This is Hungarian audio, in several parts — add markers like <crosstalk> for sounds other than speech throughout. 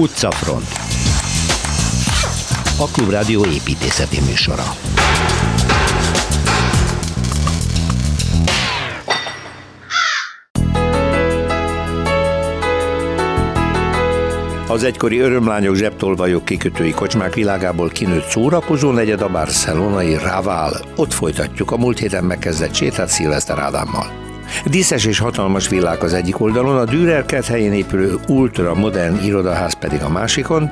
Utcafront A Klubrádió építészeti műsora Az egykori örömlányok zsebtolvajok kikötői kocsmák világából kinőtt szórakozó negyed a barcelonai Raval. Ott folytatjuk a múlt héten megkezdett sétát Szilveszter Ádámmal. Díszes és hatalmas villák az egyik oldalon, a Dürer helyén épülő ultra modern irodaház pedig a másikon,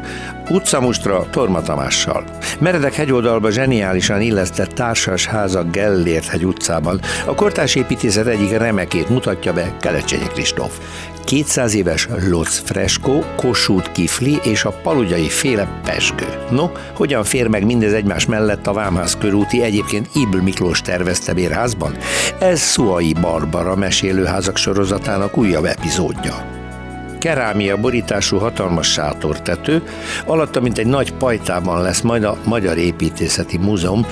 utcamustra Torma Tamással. Meredek hegyoldalba zseniálisan illesztett társas háza Gellért hegy utcában. A kortás építészet egyik remekét mutatja be Kelecsényi Kristóf. 200 éves Lotz Fresko, Kossuth Kifli és a palugyai féle pesgő. No, hogyan fér meg mindez egymás mellett a Vámház körúti egyébként Ibl Miklós tervezte bérházban? Ez Szuai Barbara mesélőházak sorozatának újabb epizódja kerámia borítású hatalmas sátortető, alatta mint egy nagy pajtában lesz majd a Magyar Építészeti Múzeum,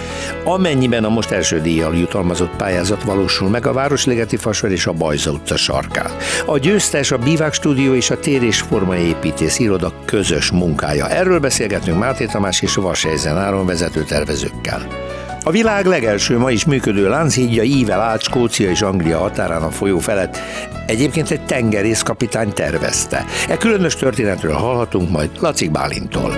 amennyiben a most első díjjal jutalmazott pályázat valósul meg a Városligeti Fasor és a Bajza utca sarkán. A győztes a Bivák Stúdió és a Tér és Építész iroda közös munkája. Erről beszélgetünk Máté Tamás és Vasejzen Áron vezető tervezőkkel. A világ legelső ma is működő lánchídja ível át Skócia és Anglia határán a folyó felett egyébként egy tengerészkapitány tervezte. E különös történetről hallhatunk majd Laci Bálintól.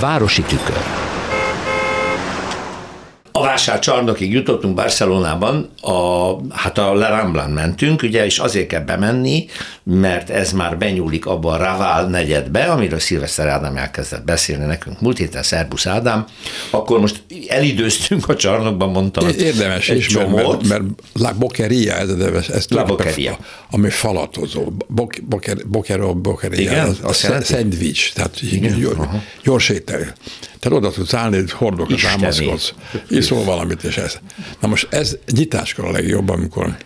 Városi tükör vásár csarnokig jutottunk Barcelonában, a, hát a Le Ramblán mentünk, ugye, és azért kell bemenni, mert ez már benyúlik abba a Raval negyedbe, amiről Szilveszter Ádám elkezdett beszélni nekünk múlt héten, Szerbusz Ádám, akkor most elidőztünk a csarnokban, mondtam. Érdemes is, mert, mert, mert La Boqueria, ez, ez, ez La Boqueria. ami falatozó. Boker, Bokero, Boqueria, Igen? az, az a szendvics, tehát Igen? Gyors, gyors étel. Tehát oda tudsz állni, hordokat támaszkodsz, iszol valamit, és ez. Na most ez nyitáskor a legjobb, amikor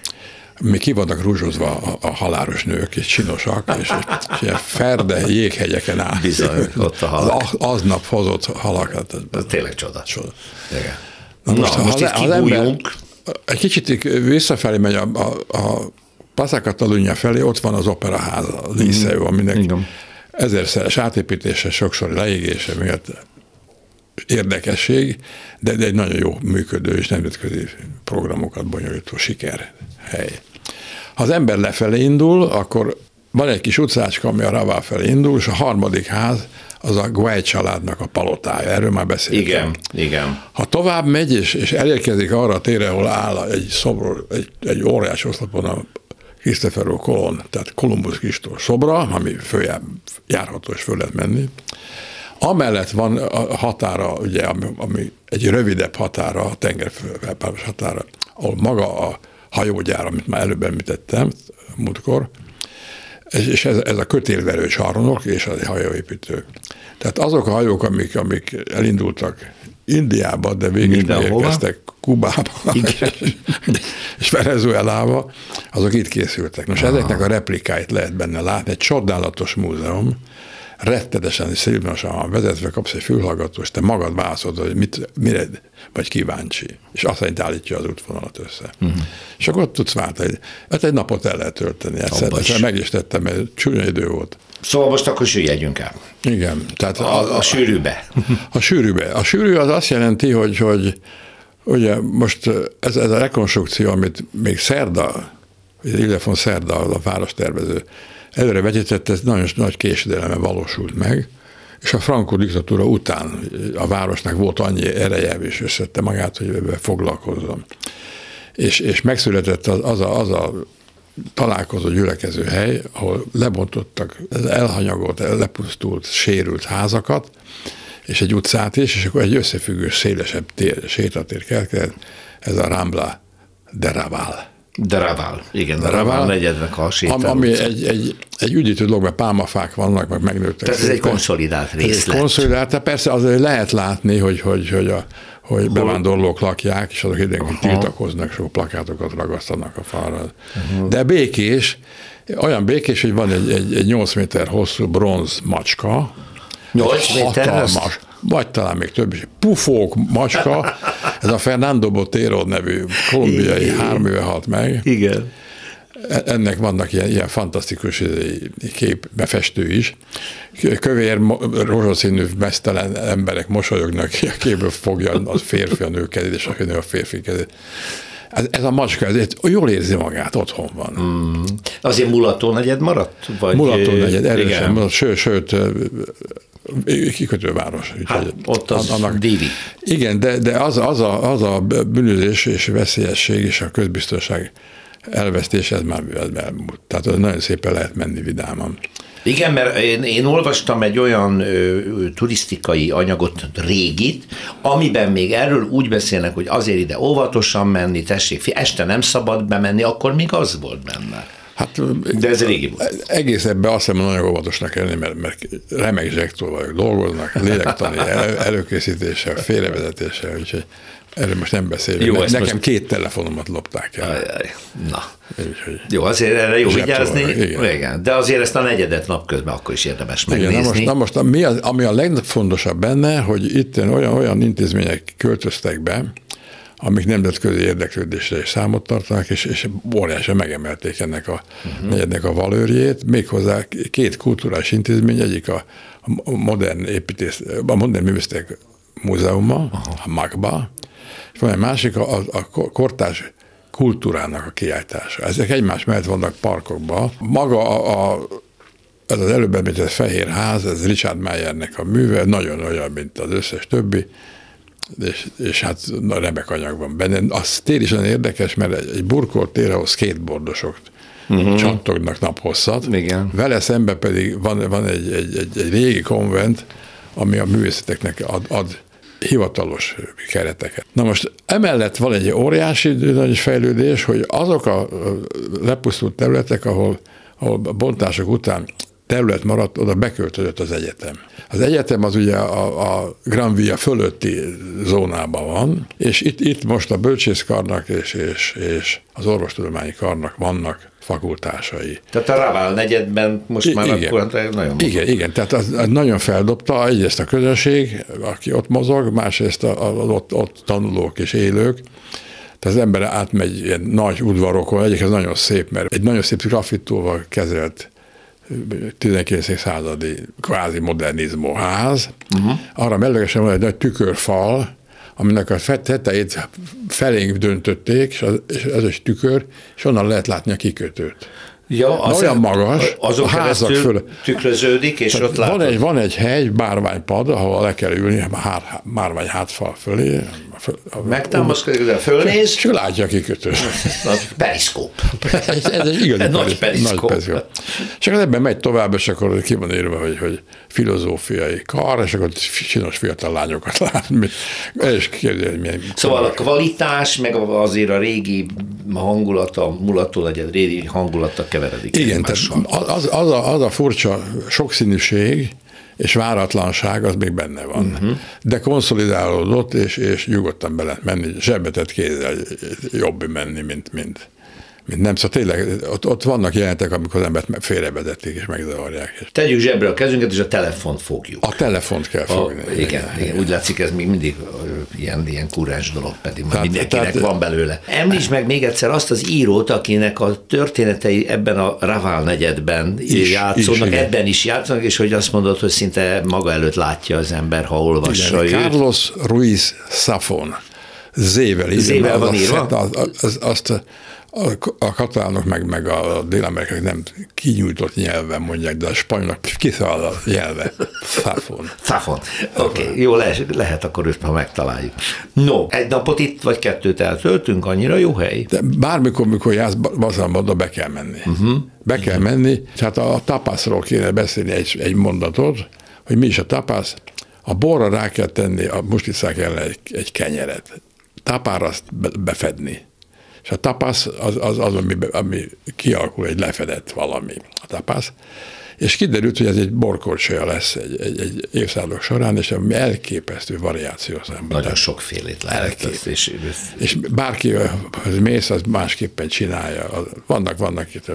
mi ki vannak rúzsozva a, a halálos nők, és csinosak, és, és ilyen ferde jéghegyeken áll. Bizony, ott a halak. Az, aznap hozott halakat. Ez tényleg csoda. csoda. Igen. Na most, Na, most ha, az ember egy kicsit visszafelé megy a, a, a Pasza Catalunya felé, ott van az operaház, a Liceum, aminek Igen. ezerszeres átépítése, sokszor leégése miatt érdekesség, de, de egy nagyon jó működő és nemzetközi programokat bonyolító siker hely. Ha az ember lefelé indul, akkor van egy kis utcácska, ami a Ravá felé indul, és a harmadik ház az a Guay családnak a palotája. Erről már beszéltem. Igen, igen. Ha tovább megy, és, és elérkezik arra a térre, ahol áll egy szobor, egy, egy óriás oszlopon a Christopher Colon, tehát Columbus Kristóf szobra, ami följebb járható és föl lehet menni, Amellett van a határa, ugye, ami, ami egy rövidebb határa, a tengerpáros határa, ahol maga a hajógyár, amit már előbb említettem múltkor, és ez, ez a kötélverő csarnok és a hajóépítő. Tehát azok a hajók, amik, amik elindultak Indiába, de végig érkeztek Kubába <laughs> és Venezuelába, azok itt készültek. Most Aha. ezeknek a replikáit lehet benne látni, egy csodálatos múzeum, rettenetesen szilvanosan vezetve, kapsz egy fülhallgatós, te magad válaszod, hogy mit, mire vagy kíváncsi. És azt szerint állítja az útvonalat össze. Uh-huh. És akkor ott tudsz váltani. Hát egy napot el lehet tölteni. Egyszer, egyszer meg is tettem, mert csúnya idő volt. Szóval most akkor süllyedjünk el. Igen. Tehát a, a, a sűrűbe. <laughs> A sűrűbe. A sűrű az azt jelenti, hogy, hogy ugye most ez, ez a rekonstrukció, amit még Szerda, Illefon Szerda, a várostervező előre vetített, ez nagyon nagy késedelme valósult meg, és a Franco diktatúra után a városnak volt annyi ereje, és összette magát, hogy ebben foglalkozzon. És, és megszületett az, az, a, az a találkozó gyülekező hely, ahol lebontottak elhanyagolt, lepusztult, sérült házakat, és egy utcát is, és akkor egy összefüggő, szélesebb tér, sétatér keletkezett, ez a Rambla de Raval. De Raval, igen, de Raval negyednek a sétáló. Ami egy, egy, egy ügyítő dolog, mert pálmafák vannak, meg megnőttek. Tehát ez egy konszolidált részlet. Ez konszolidált, de persze azért lehet látni, hogy, hogy, hogy a hogy Hol? bevándorlók lakják, és azok időnként tiltakoznak, sok plakátokat ragasztanak a falra. Uh-huh. De békés, olyan békés, hogy van egy, egy, egy 8 méter hosszú bronz macska, 8 méter? Hatalmas, vagy talán még több is. Pufók, macska, ez a Fernando Botero nevű kolumbiai három éve halt meg. Igen. E- ennek vannak ilyen, ilyen fantasztikus kép, befestő is. Kövér, rózsaszínű, mesztelen emberek mosolyognak, a képből fogja a férfi a nő kezét, és a nő a férfi kezét. Ez, ez a macska, ez jól érzi magát, otthon van. Mm. Azért mulató negyed maradt? Vagy mulató negyed, erősen, igen. sőt, sőt kikötőváros. Hát, ott az annak, dívi. Igen, de, de az, az, a, az a bűnözés és veszélyesség és a közbiztonság elvesztés, ez már elmúlt. Tehát az nagyon szépen lehet menni vidáman. Igen, mert én, én olvastam egy olyan ö, turisztikai anyagot, régit, amiben még erről úgy beszélnek, hogy azért ide óvatosan menni, tessék, este nem szabad bemenni, akkor még az volt benne. Hát, De ez régi volt. Egész ebben azt hiszem nagyon óvatosnak lenni, mert, mert remek zsektól vagyok, dolgoznak, lélektani el, előkészítéssel, félrevezetéssel, úgyhogy Erről most nem beszélünk. Jó, ne, nekem most... két telefonomat lopták el. Ajaj. Na. Úgyhogy jó, azért erre jó vigyázni. Igen. igen. De azért ezt a negyedet napközben akkor is érdemes megnézni. Igen, na most, na most mi az, ami a legfontosabb benne, hogy itt olyan, olyan intézmények költöztek be, amik nemzetközi érdeklődésre is számot tartanak, és, és óriásan megemelték ennek a uh-huh. negyednek a valőrjét, méghozzá két kulturális intézmény, egyik a, a modern építész, a modern művészek múzeuma, Aha. a MAGBA, és van egy másik, a, a kortás kultúrának a kiállítása. Ezek egymás mellett vannak parkokban. Maga a, a ez az előbb említett Fehér Ház, ez Richard Mayernek a műve, nagyon olyan, mint az összes többi, és, és hát na, remek anyag van benne. Az tér is olyan érdekes, mert egy, egy burkolt tér, ahol skateboardosok uh-huh. csattognak naphosszat. Igen. Vele szemben pedig van, van egy, egy, egy, egy régi konvent, ami a művészeteknek ad, ad hivatalos kereteket. Na most emellett van egy óriási nagy fejlődés, hogy azok a lepusztult területek, ahol, ahol bontások után terület maradt, oda beköltözött az egyetem. Az egyetem az ugye a, a Gran Via fölötti zónában van, és itt, itt most a bölcsészkarnak és, és, és az orvostudományi karnak vannak fakultásai. Tehát a Raval negyedben most már igen. akkor hát nagyon mozog. Igen, igen, tehát az, az nagyon feldobta egyrészt a közönség, aki ott mozog, másrészt az ott, ott tanulók és élők, tehát az ember átmegy ilyen nagy udvarokon, egyik ez nagyon szép, mert egy nagyon szép grafittóval kezelt 19. századi kvázi modernizmó ház, uh-huh. arra mellőgesen van egy nagy tükörfal, aminek a tetejét felénk döntötték, és, az, és ez egy tükör, és onnan lehet látni a kikötőt. Ja, az olyan magas, azon a házak föl. tükröződik, és Tehát ott van egy, van egy hegy, bárványpad, ahol le kell ülni, már, márvány hátfal fölé. Megtámaszkodik, de fölnéz. És látja a kikötőt. Periszkóp. ez, ez egy igazi nagy periszkóp. Nagy periszkóp. És akkor ebben megy tovább, és akkor ki van írva, hogy, hogy filozófiai kar, és akkor csinos fiatal lányokat <laughs> látni. És kérdezi, hogy milyen... Szóval a kvalitás, meg azért a régi hangulata, mulató legyen, régi hangulata keveredik. Igen, tehát az, az, a, az a furcsa sokszínűség, és váratlanság az még benne van. Uh-huh. De konszolidálódott, és, és nyugodtan be lehet menni, zsebetett kézzel jobb menni, mint, mint, mint nem. Szóval tényleg ott, ott vannak jelentek, amikor az embert félrevezették és megzavarják. Tegyük zsebre a kezünket, és a telefont fogjuk. A telefont kell fogni. A, igen, igen, igen, úgy látszik, ez még mindig ilyen, ilyen kurás dolog, pedig tehát, mindenkinek tehát, van belőle. Említs meg még egyszer azt az írót, akinek a történetei ebben a Raval negyedben is, játszódnak, is, ebben is játszanak, és hogy azt mondod, hogy szinte maga előtt látja az ember, ha olvassa igen, Carlos Ruiz Safon. Z-vel, Z-vel van írva? Az, az, az, azt a, katalánok meg, meg a dél nem kinyújtott nyelven mondják, de a spanyolok kiszáll a nyelve. Fafon. Fafon. Oké, okay. jó, le, lehet akkor őt, ha megtaláljuk. No, egy napot itt vagy kettőt eltöltünk, annyira jó hely. De bármikor, mikor jársz Bazanbadba, be kell menni. Uh-huh. Be kell uh-huh. menni, tehát a tapászról kéne beszélni egy, egy mondatot, hogy mi is a tapász. A borra rá kell tenni a musticák ellen egy, egy kenyeret. Tapára azt befedni és a tapasz az az, az ami, ami kialakul egy lefedett valami, a tapasz. És kiderült, hogy ez egy borkorcsolya lesz egy, egy, egy évszázadok során, és ami elképesztő variáció szemben. Nagyon sokfélét lehet. És, és bárki, az mész, az másképpen csinálja. Vannak, vannak itt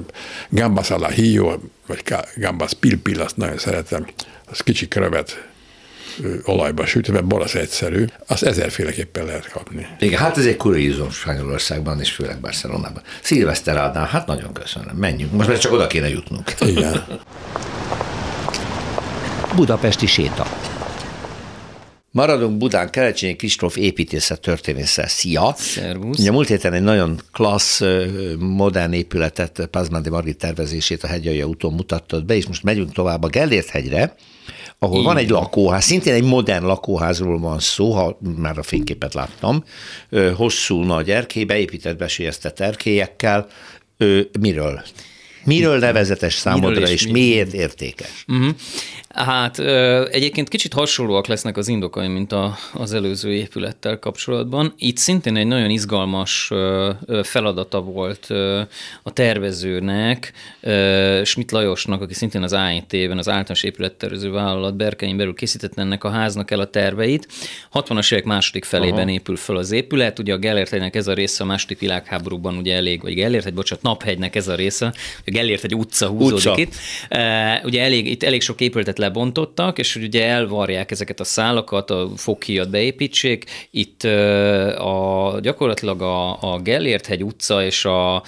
gambas a hio, vagy gambas pilpil, azt nagyon szeretem. Az kicsi krövet olajba sütve, barasz egyszerű, azt ezerféleképpen lehet kapni. Igen, hát ez egy kuriózum Spanyolországban és főleg Barcelonában. Szilveszter Ádám, hát nagyon köszönöm, menjünk. Most már csak oda kéne jutnunk. Igen. Budapesti séta. Maradunk Budán, Kelecsényi Kristóf építészet történésszel. Szia! Szervusz! Ugye múlt héten egy nagyon klassz, modern épületet, Pazmandi Margit tervezését a Hegyalja úton mutattad be, és most megyünk tovább a Gellért hegyre, ahol van egy lakóház, szintén egy modern lakóházról van szó, ha már a fényképet láttam, hosszú nagy erkély, beépített, besélyeztett erkélyekkel. Miről? Miről nevezetes számodra, Miről és, és miért értékes? Uh-huh. Hát egyébként kicsit hasonlóak lesznek az indokai, mint a, az előző épülettel kapcsolatban. Itt szintén egy nagyon izgalmas feladata volt a tervezőnek, Schmidt Lajosnak, aki szintén az AIT-ben, az általános épülettervező vállalat berkein belül készített ennek a háznak el a terveit. 60-as évek második felében Aha. épül fel az épület, ugye a Gellért ez a része a második világháborúban ugye elég, vagy Gellért egy bocsánat, Naphegynek ez a része, a Gellért egy utca húzódik utca. itt. Ugye elég, itt elég sok épületet lebontottak, és hogy ugye elvarják ezeket a szálakat, a foghíjat beépítsék. Itt a, gyakorlatilag a, a Gellért-hegy utca és a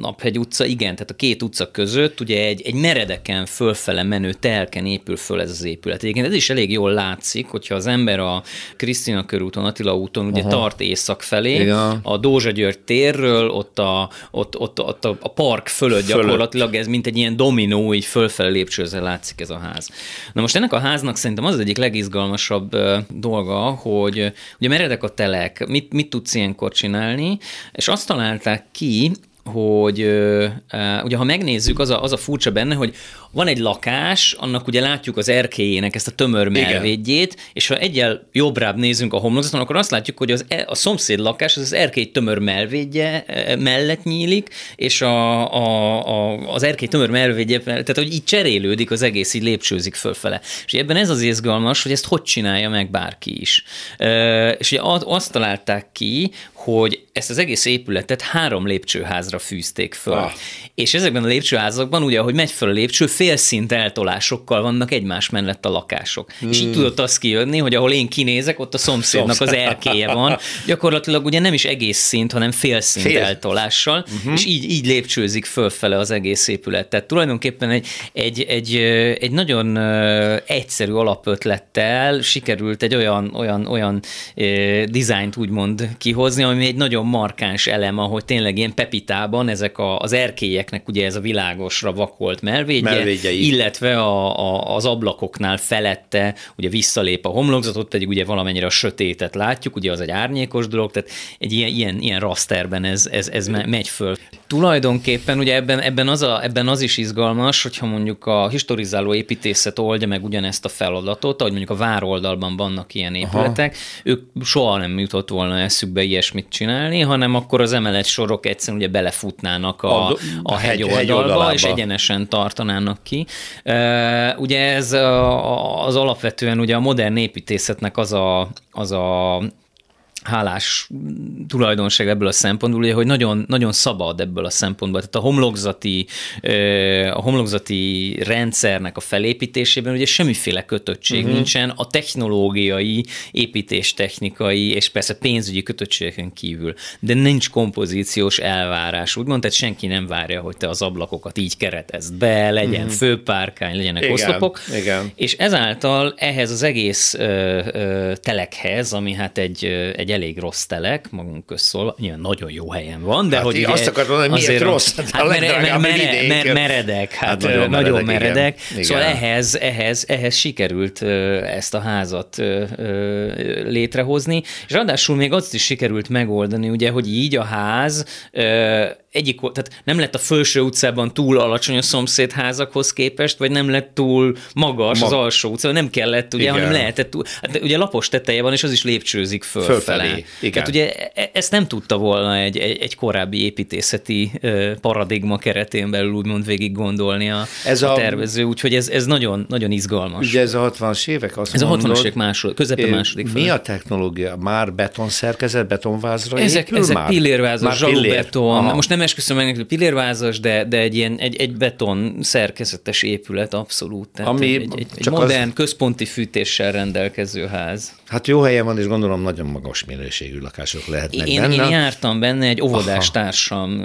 Naphegy utca, igen, tehát a két utca között ugye egy, egy meredeken fölfele menő telken épül föl ez az épület. Egyébként ez is elég jól látszik, hogyha az ember a Krisztina körúton, Attila úton ugye Aha. tart észak felé, igen. a Dózsa György térről, ott a, ott, ott, ott a park fölött, fölött gyakorlatilag ez mint egy ilyen dominó, így fölfele lépcsőzve látszik ez a ház. Na most ennek a háznak szerintem az, az egyik legizgalmasabb dolga, hogy ugye meredek a telek, mit, mit tudsz ilyenkor csinálni, és azt találták ki, hogy ugye ha megnézzük, az a, az a furcsa benne, hogy van egy lakás, annak ugye látjuk az erkélyének ezt a tömör melvédjét, és ha egyel jobbrább nézünk a homlokzaton, akkor azt látjuk, hogy az, e, a szomszéd lakás az, az erkély tömör melvédje e, mellett nyílik, és a, a, a, az erkély tömör melvédje, tehát hogy így cserélődik az egész, így lépcsőzik fölfele. És ebben ez az izgalmas, hogy ezt hogy csinálja meg bárki is. És ugye azt találták ki, hogy ezt az egész épületet három lépcsőházra fűzték föl. Ah. És ezekben a lépcsőházakban, ugye, ahogy megy föl a lépcső, félszint eltolásokkal vannak egymás mellett a lakások. Hmm. És így tudott az kijönni, hogy ahol én kinézek, ott a szomszédnak az erkéje van. Gyakorlatilag ugye nem is egész szint, hanem félszint Fél. eltolással, uh-huh. és így, így lépcsőzik fölfele az egész épület. Tehát tulajdonképpen egy, egy, egy, egy nagyon egyszerű alapötlettel sikerült egy olyan, olyan, olyan dizájnt úgymond kihozni, ami egy nagyon markáns elem, ahogy tényleg ilyen pepitában ezek a, az erkélyeknek ugye ez a világosra vakolt melvédje, melvédjei. illetve a, a, az ablakoknál felette ugye visszalép a homlokzatot, pedig ugye valamennyire a sötétet látjuk, ugye az egy árnyékos dolog, tehát egy ilyen, ilyen, ilyen rasterben ez, ez, ez megy föl. Tulajdonképpen ugye ebben, ebben, az a, ebben az is izgalmas, hogyha mondjuk a historizáló építészet oldja meg ugyanezt a feladatot, ahogy mondjuk a vároldalban vannak ilyen épületek, Aha. ők soha nem jutott volna eszükbe ilyesmit csinálni, hanem akkor az emelet sorok egyszerűen ugye belefutnának a, a, a hegy, hegy oldalba, és egyenesen tartanának ki. Ugye ez az alapvetően ugye a modern építészetnek az a, az a hálás tulajdonság ebből a szempontból, ugye, hogy nagyon, nagyon szabad ebből a szempontból. Tehát a homlokzati, a homlokzati rendszernek a felépítésében ugye semmiféle kötöttség uh-huh. nincsen a technológiai, építéstechnikai és persze pénzügyi kötöttségeken kívül. De nincs kompozíciós elvárás, úgymond, tehát senki nem várja, hogy te az ablakokat így keretezd be, legyen uh-huh. főpárkány, legyenek igen, oszlopok. Igen. És ezáltal ehhez az egész ö, ö, telekhez, ami hát egy, egy egy elég rossz telek, magunk közszól, nyilván nagyon jó helyen van, de hát hogy azt akartam mondani, miért azért, rossz? Hát, hát mere, mere, mere, mere, meredek, hát, hát nagyon, nagyon meredek, meredek. Igen. Szóval igen. ehhez, ehhez, ehhez sikerült ezt a házat létrehozni, és ráadásul még azt is sikerült megoldani, ugye, hogy így a ház egyik, tehát nem lett a felső utcában túl alacsony a szomszédházakhoz képest, vagy nem lett túl magas Mag- az alsó utca, nem kellett, ugye, Igen. hanem lehetett túl, hát ugye lapos teteje van, és az is lépcsőzik fölfele. Fölfelé. Igen. Tehát ugye e-, e-, ezt nem tudta volna egy, egy, egy korábbi építészeti paradigma keretén belül úgymond végig gondolni a, ez a, a tervező, úgyhogy ez, ez nagyon, nagyon izgalmas. Ugye ez a 60-as évek, azt Ez mondod, a 60-as évek második, közepe második fel. Mi a technológia? Már betonszerkezet, betonvázra ezek, épül ezek már? pillérvázra, zsalubeton, most nem nem esküszöm meg nélkül pillérvázas, de, de egy ilyen egy, egy beton szerkezetes épület abszolút. Tehát Ami egy, egy, egy modern, az... központi fűtéssel rendelkező ház. Hát jó helyen van, és gondolom nagyon magas minőségű lakások lehetnek én, benne. Én jártam benne, egy óvodás Aha. társam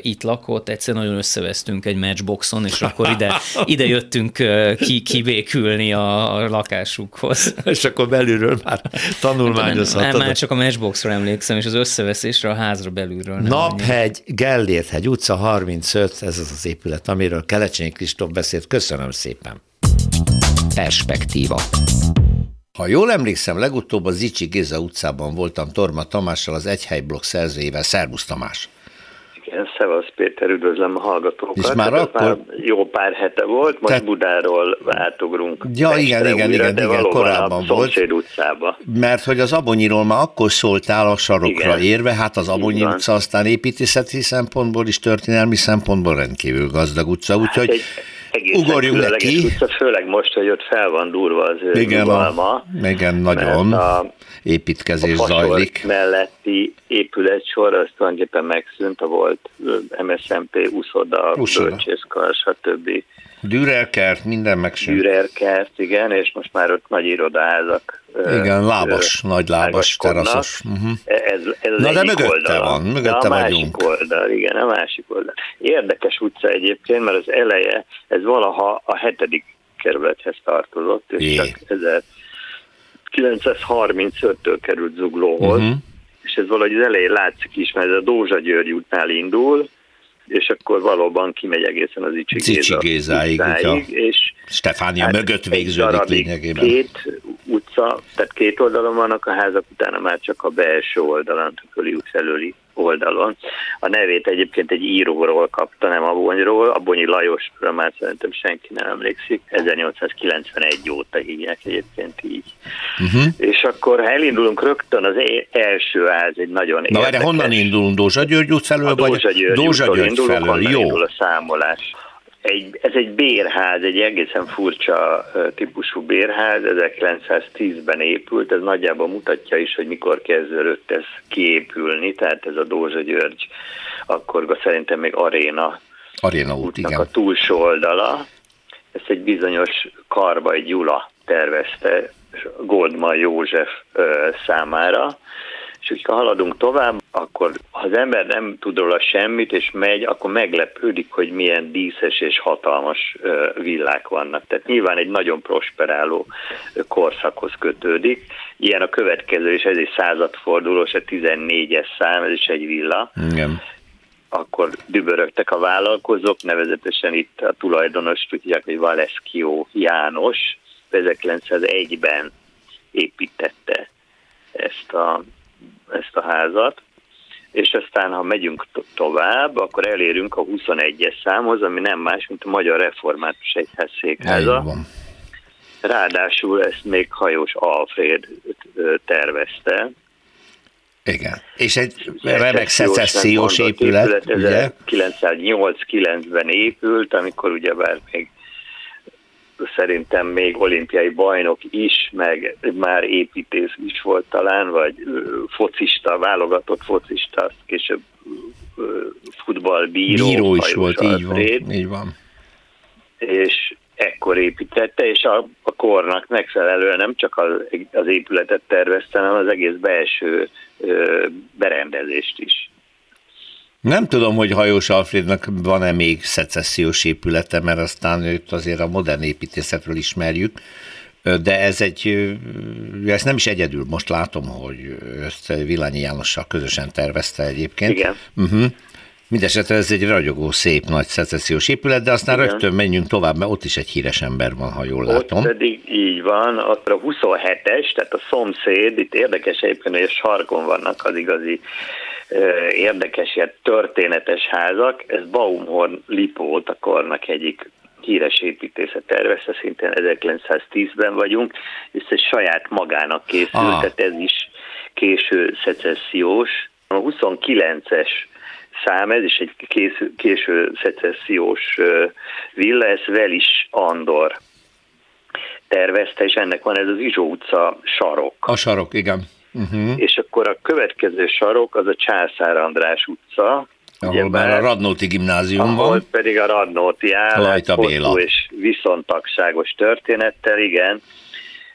itt lakott, egyszer nagyon összevesztünk egy matchboxon, és akkor ide, <laughs> ide jöttünk ki, kibékülni a, a lakásukhoz. <laughs> és akkor belülről már tanulmányozhatod. Nem, már csak a matchboxra emlékszem, és az összeveszésre a házra belülről. Naphegy, Gellérthegy, utca 35, ez az az épület, amiről Kelecsényi Kristóf beszélt. Köszönöm szépen. Perspektíva. Ha jól emlékszem, legutóbb a Zicsi Géza utcában voltam Torma Tamással, az Egyhely blokk szerzőjével. Szervusz Tamás! Igen, Szevasz Péter, üdvözlöm a hallgatókat. És már akkor... Már jó pár hete volt, most Te... Budáról átugrunk. Ja, Pestre igen, igen, újra, igen, igen, korábban a volt. utcába. Mert hogy az Abonyiról már akkor szóltál a sarokra igen. érve, hát az Abonyi utca aztán építészeti szempontból is, történelmi szempontból rendkívül gazdag utca, úgyhogy... Hát egy Ugorjunk neki. Utca, főleg most, hogy ott fel van durva az igen, a, igen, nagyon a, építkezés a zajlik. melletti épületsor, az tulajdonképpen megszűnt, a volt MSZMP, úszoda, bölcsészkar, stb. Dürerkert, minden megsűnt. Dürerkert, igen, és most már ott nagy irodaházak. Igen, lábas, ö, nagy lábas, teraszos. Uh-huh. Ez, ez Na de mögötte oldala. van, mögötte a vagyunk. másik oldal, igen, a másik oldal. Érdekes utca egyébként, mert az eleje, ez valaha a hetedik kerülethez tartozott, és Jé. csak 1935-től került Zuglóhoz, uh-huh. és ez valahogy az elején látszik is, mert ez a Dózsa György útnál indul, és akkor valóban kimegy egészen az Icsi, Icsi Gézáig, Gézáig és Stefánia hát mögött végződik lényegében. Két utca, tehát két oldalon vannak a házak, utána már csak a belső oldalon, Tököli út felőli oldalon. A nevét egyébként egy íróról kapta, nem Abonyról, Abonyi Lajosra már szerintem senki nem emlékszik, 1891 óta hívják egyébként így. Uh-huh. És akkor ha elindulunk rögtön, az első ház egy nagyon Na, érdekes. Na honnan indulunk? Dózsa György út felől? A Dózsa György, Dózsa György felől, jó. a számolás egy, ez egy bérház, egy egészen furcsa típusú bérház, 1910-ben épült, ez nagyjából mutatja is, hogy mikor kezdődött ez kiépülni, tehát ez a Dózsa György, akkor szerintem még aréna, aréna út, igen. a túlsó oldala. Ezt egy bizonyos Karbai Gyula tervezte Goldman József számára, és ha haladunk tovább, akkor ha az ember nem tud róla semmit, és megy, akkor meglepődik, hogy milyen díszes és hatalmas villák vannak. Tehát nyilván egy nagyon prosperáló korszakhoz kötődik. Ilyen a következő, és ez egy századfordulós, a 14-es szám, ez is egy villa. Igen akkor dübörögtek a vállalkozók, nevezetesen itt a tulajdonos, tudják, hogy Valeszkió János 1901-ben építette ezt a ezt a házat, és aztán, ha megyünk to- tovább, akkor elérünk a 21-es számhoz, ami nem más, mint a Magyar Református Egyház székháza. Ráadásul ezt még hajós Alfred tervezte. Igen. És egy remek szecessziós épület, épület ugye? 1908-9-ben épült, amikor ugyebár még szerintem még olimpiai bajnok is, meg már építész is volt talán, vagy focista, válogatott focista, azt később futballbíró. Bíró is volt, így van, így van. És ekkor építette, és a, a kornak megfelelően nem csak az, az épületet tervezte, hanem az egész belső ö, berendezést is. Nem tudom, hogy Hajós Alfrednak van-e még szecessziós épülete, mert aztán őt azért a modern építészetről ismerjük, de ez egy, ezt nem is egyedül, most látom, hogy ezt Villányi Jánossal közösen tervezte egyébként. Igen. Uh-huh. Mindesetre ez egy ragyogó, szép, nagy szecessziós épület, de aztán Igen. rögtön menjünk tovább, mert ott is egy híres ember van, ha jól látom. Ott pedig így van, ott a 27-es, tehát a szomszéd, itt érdekes egyébként, hogy a sarkon vannak az igazi érdekes, ilyen történetes házak. Ez Baumhorn Lipót, a kornak egyik híres építészet tervezte, szintén 1910-ben vagyunk, és ez saját magának készült, ah. tehát ez is késő szecessziós. A 29-es szám, ez is egy késő, késő szecessziós villa, ez Velis Andor tervezte, és ennek van ez az Izsó utca sarok. A sarok, igen. Uh-huh. És akkor a következő sarok az a Császár András utca. Ahol már a Radnóti gimnázium ahol van. pedig a Radnóti áll, Lajta Béla. és viszontagságos történettel, igen.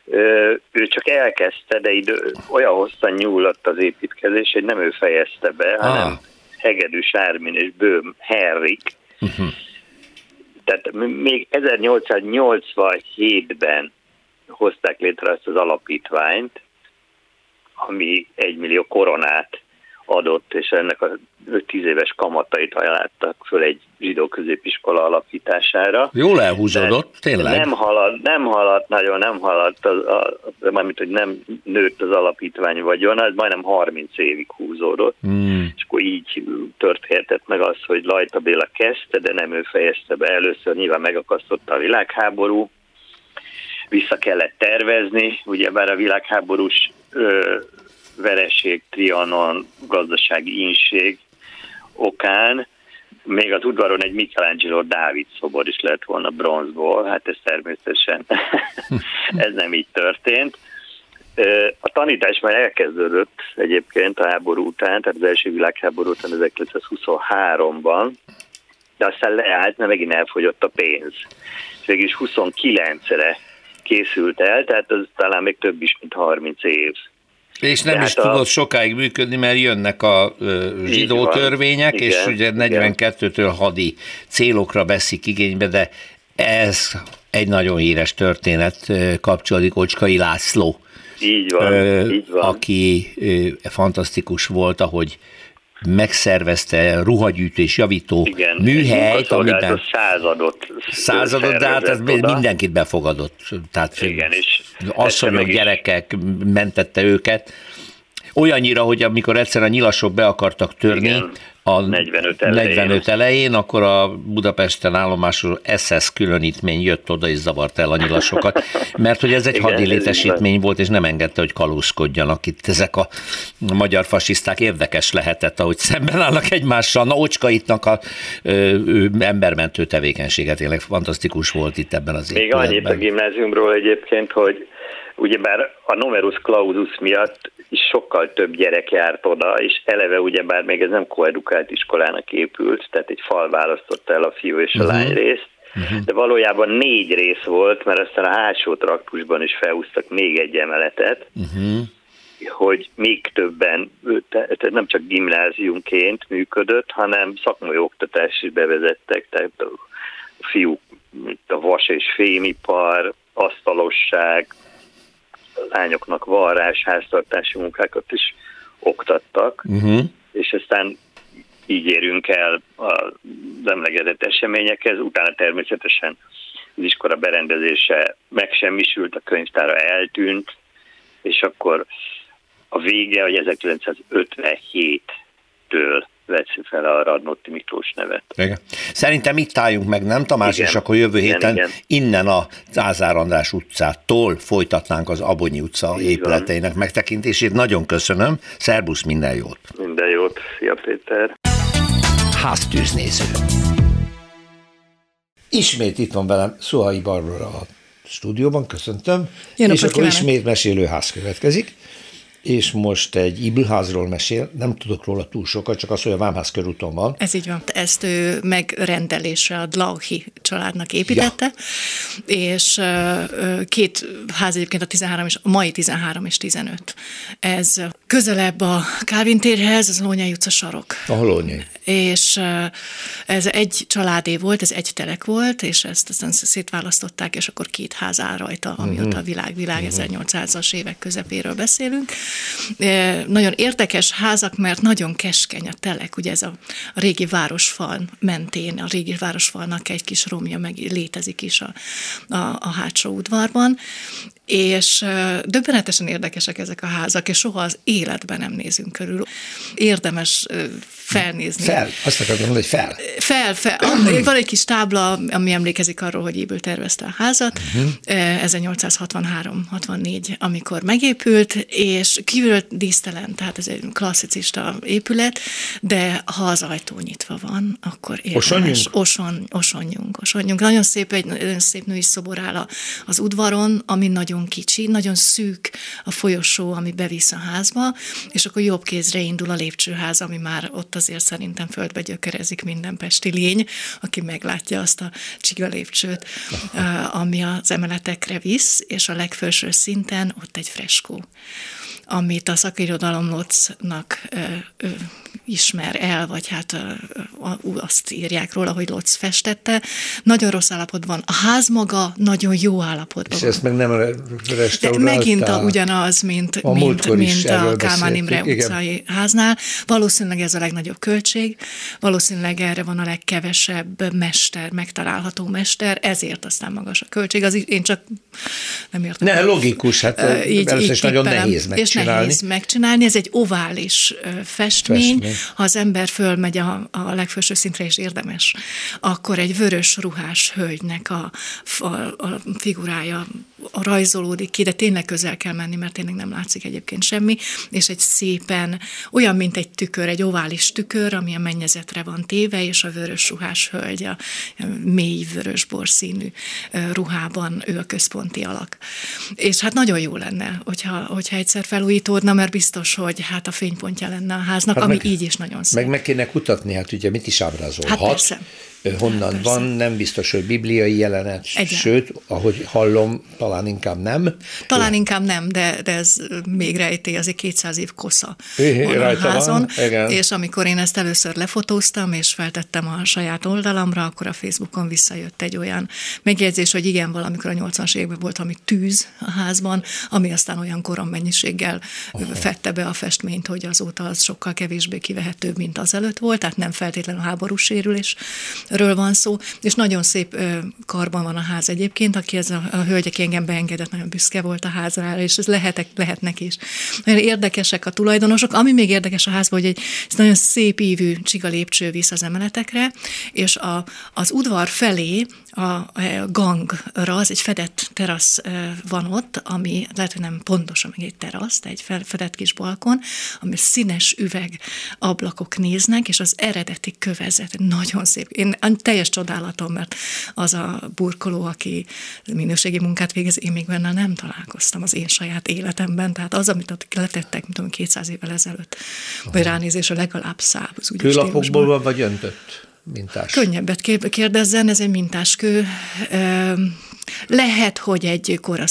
Ö, ő csak elkezdte, de idő, olyan hosszan nyúlott az építkezés, hogy nem ő fejezte be, Ah. hanem Hegedűs Ármin és Bőm Henrik. Mhm. Tehát még 1887-ben hozták létre ezt az alapítványt, ami egy millió koronát adott, és ennek a 5-10 éves kamatait ajánlottak föl egy zsidó középiskola alapítására. Jól elhúzódott, tényleg. Nem haladt, nem haladt, nagyon nem haladt, az, a, mármint, hogy nem nőtt az alapítvány vagyona, ez majdnem 30 évig húzódott, Hmm. és akkor így történhetett meg az, hogy Lajta Béla kezdte, de nem ő fejezte be. Először nyilván megakasztotta a világháború, vissza kellett tervezni, ugyebár a világháborús ö, vereség, trianon, gazdasági inség okán még az udvaron egy Michelangelo Dávid szobor is lett volna bronzból, hát ez természetesen <laughs> ez nem így történt. A tanítás már elkezdődött egyébként a háború után, tehát az első világháború után 1923-ban, de aztán leállt, mert megint elfogyott a pénz. És végülis 29-re készült el, tehát az talán még több is, mint 30 év. És nem Tehát is a- tudott sokáig működni, mert jönnek a zsidó törvények, és Igen, ugye igen. 42-től hadi célokra veszik igénybe, de ez egy nagyon híres történet kapcsolódik Ocskai László, Így van, ö, így van. aki ö, fantasztikus volt, ahogy megszervezte ruhagyűjtés javító Igen, műhelyt, amiben századot századot, de hát ez oda. mindenkit befogadott. Tehát Igen, és asszonyok, gyerekek mentette őket. Olyannyira, hogy amikor egyszer a nyilasok be akartak törni Igen, a 45 elején. 45 elején, akkor a Budapesten állomású SS különítmény jött oda és zavart el a nyilasokat, <laughs> mert hogy ez egy Igen, hadi ez így létesítmény volt, és nem engedte, hogy kalózkodjanak itt ezek a magyar fasiszták. Érdekes lehetett, ahogy szemben állnak egymással. Na, Ocskaitnak a ö, ö, embermentő tevékenysége tényleg fantasztikus volt itt ebben az Még annyit a gimnáziumról egyébként, hogy ugyebár a numerus clausus miatt is sokkal több gyerek járt oda, és eleve ugyebár még ez nem koedukált iskolának épült, tehát egy fal választotta el a fiú és a lány részt, de valójában négy rész volt, mert aztán a hátsó traktusban is felhúztak még egy emeletet, hogy még többen, te- tehát nem csak gimnáziumként működött, hanem szakmai oktatást is bevezettek, tehát a fiúk, a vas és fémipar, asztalosság, lányoknak varrás, háztartási munkákat is oktattak, Uh-huh. és aztán így érünk el az emlegetett eseményekhez, utána természetesen az iskola berendezése megsemmisült, a könyvtára eltűnt, és akkor a vége, hogy 1957-től vett fel a Radnóti Miklós nevet. Igen. Szerintem itt álljunk meg, nem Tamás, Igen. és akkor jövő Igen, héten igen. innen a Ázár András utcától folytatnánk az Abonyi utca Így épületeinek megtekintését. Nagyon köszönöm, szerbusz, minden jót! Minden jót, szia Péter! Háztűznéző. Ismét itt van velem Szuhai Barbara a stúdióban, köszöntöm. Jó és akkor kívánok! ismét mesélőház következik. És most egy Ibelházról mesél, nem tudok róla túl sokat, csak az, hogy a Vámház körúton van. Ez így van. Ezt ő megrendelésre a Dlauchi családnak építette, ja. és két ház egyébként a 13 és a mai 13 és 15. Ez közelebb a Kálvin térhez, az Lónyai utca sarok. A Holónyai. És ez egy családé volt, ez egy telek volt, és ezt aztán szétválasztották, és akkor két ház áll rajta, amióta a világ, világ 1800-as évek közepéről beszélünk. Nagyon érdekes házak, mert nagyon keskeny a telek, ugye ez a, a régi városfal mentén, a régi városfalnak egy kis romja meg létezik is a, a, a hátsó udvarban, és döbbenetesen érdekesek ezek a házak, és soha az életben nem nézünk körül. Érdemes felnézni. Fel, azt akartam mondani, hogy fel. Fel, fel. <clears throat> Van egy kis tábla, ami emlékezik arról, hogy Éből tervezte a házat. Uh-huh. 1863-64, amikor megépült, és kívül dísztelen, tehát ez egy klasszicista épület, de ha az ajtó nyitva van, akkor érdemes. Osonjunk? Oson, osonjunk, osonjunk. Nagyon szép, egy nagyon szép női szobor áll az udvaron, ami nagyon kicsi, nagyon szűk a folyosó, ami bevisz a házba, és akkor jobb kézre indul a lépcsőház, ami már ott az azért szerintem földbe gyökerezik minden pesti lény, aki meglátja azt a csiga lépcsőt, ami az emeletekre visz, és a legfelső szinten ott egy freskó amit a szakirodalomlocnak ismer el, vagy hát azt írják róla, hogy Lotz festette. Nagyon rossz állapotban. A ház maga nagyon jó állapotban És ezt meg nem restauráltál? De megint a, ugyanaz, mint a, mint, mint a Kálmán Imre utcai háznál. Valószínűleg ez a legnagyobb költség, valószínűleg erre van a legkevesebb mester, megtalálható mester, ezért aztán magas a költség. Az én csak nem értem. Ne, logikus, hát így, így nagyon nehéz megcsinálni. És nehéz megcsinálni. Ez egy ovális festmény, festmény. Ha az ember fölmegy a, a legfelső szintre, és érdemes, akkor egy vörös ruhás hölgynek a, a, a figurája rajzolódik ki, de tényleg közel kell menni, mert tényleg nem látszik egyébként semmi, és egy szépen, olyan, mint egy tükör, egy ovális tükör, ami a mennyezetre van téve, és a vörös ruhás hölgy, a mély vörös borszínű ruhában ő a központi alak. És hát nagyon jó lenne, hogyha, hogyha egyszer felújítódna, mert biztos, hogy hát a fénypontja lenne a háznak, hát ami meg, így is nagyon szép. Meg meg kéne kutatni, hát ugye mit is ábrázolhat. Hát persze honnan hát van, nem biztos, hogy bibliai jelenet, Egyen. sőt, ahogy hallom, talán inkább nem. Talán inkább nem, de, de ez még rejté, azért 200 év kosza é, van a házon, van. Igen. és amikor én ezt először lefotóztam, és feltettem a saját oldalamra, akkor a Facebookon visszajött egy olyan megjegyzés, hogy igen, valamikor a 80-as években volt ami tűz a házban, ami aztán olyan korom mennyiséggel Aha. fette be a festményt, hogy azóta az sokkal kevésbé kivehetőbb, mint az előtt volt, tehát nem feltétlenül háborús sérülés ről van szó, és nagyon szép karban van a ház egyébként, aki ez a, a hölgy, aki engem beengedett, nagyon büszke volt a házra, és ez lehetek, lehetnek is. Nagyon érdekesek a tulajdonosok. Ami még érdekes a házban, hogy egy ez nagyon szép ívű csiga lépcső visz az emeletekre, és a, az udvar felé a gangra, az egy fedett terasz van ott, ami lehet, hogy nem pontosan meg egy terasz, de egy fedett kis balkon, ami színes üveg ablakok néznek, és az eredeti kövezet nagyon szép. Én teljes csodálatom, mert az a burkoló, aki minőségi munkát végez, én még benne nem találkoztam az én saját életemben, tehát az, amit ott letettek, mint tudom, 200 évvel ezelőtt, vagy ránézésre legalább száb. Kőlapokból van, vagy öntött? Mintás? Könnyebbet kérdezzen, ez egy mintáskő. Lehet, hogy egy kora,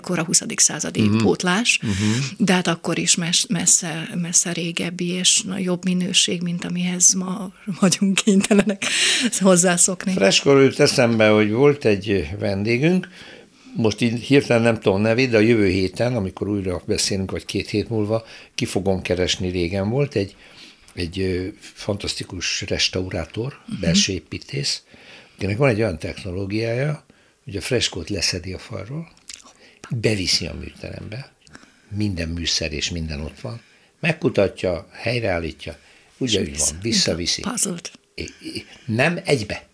kora 20. századi uh-huh. pótlás, uh-huh. de hát akkor is messze, messze régebbi és jobb minőség, mint amihez ma vagyunk kénytelenek hozzászokni. Freskor jut eszembe, hogy volt egy vendégünk, most így hirtelen nem tudom nevét, de a jövő héten, amikor újra beszélünk, vagy két hét múlva, ki fogom keresni, régen volt, egy egy fantasztikus restaurátor, uh-huh. belső építész, akinek van egy olyan technológiája, hogy a freskót leszedi a falról, beviszi a műterembe, minden műszer és minden ott van, megkutatja, helyreállítja, ugye úgy van, visszaviszi. Nem egybe.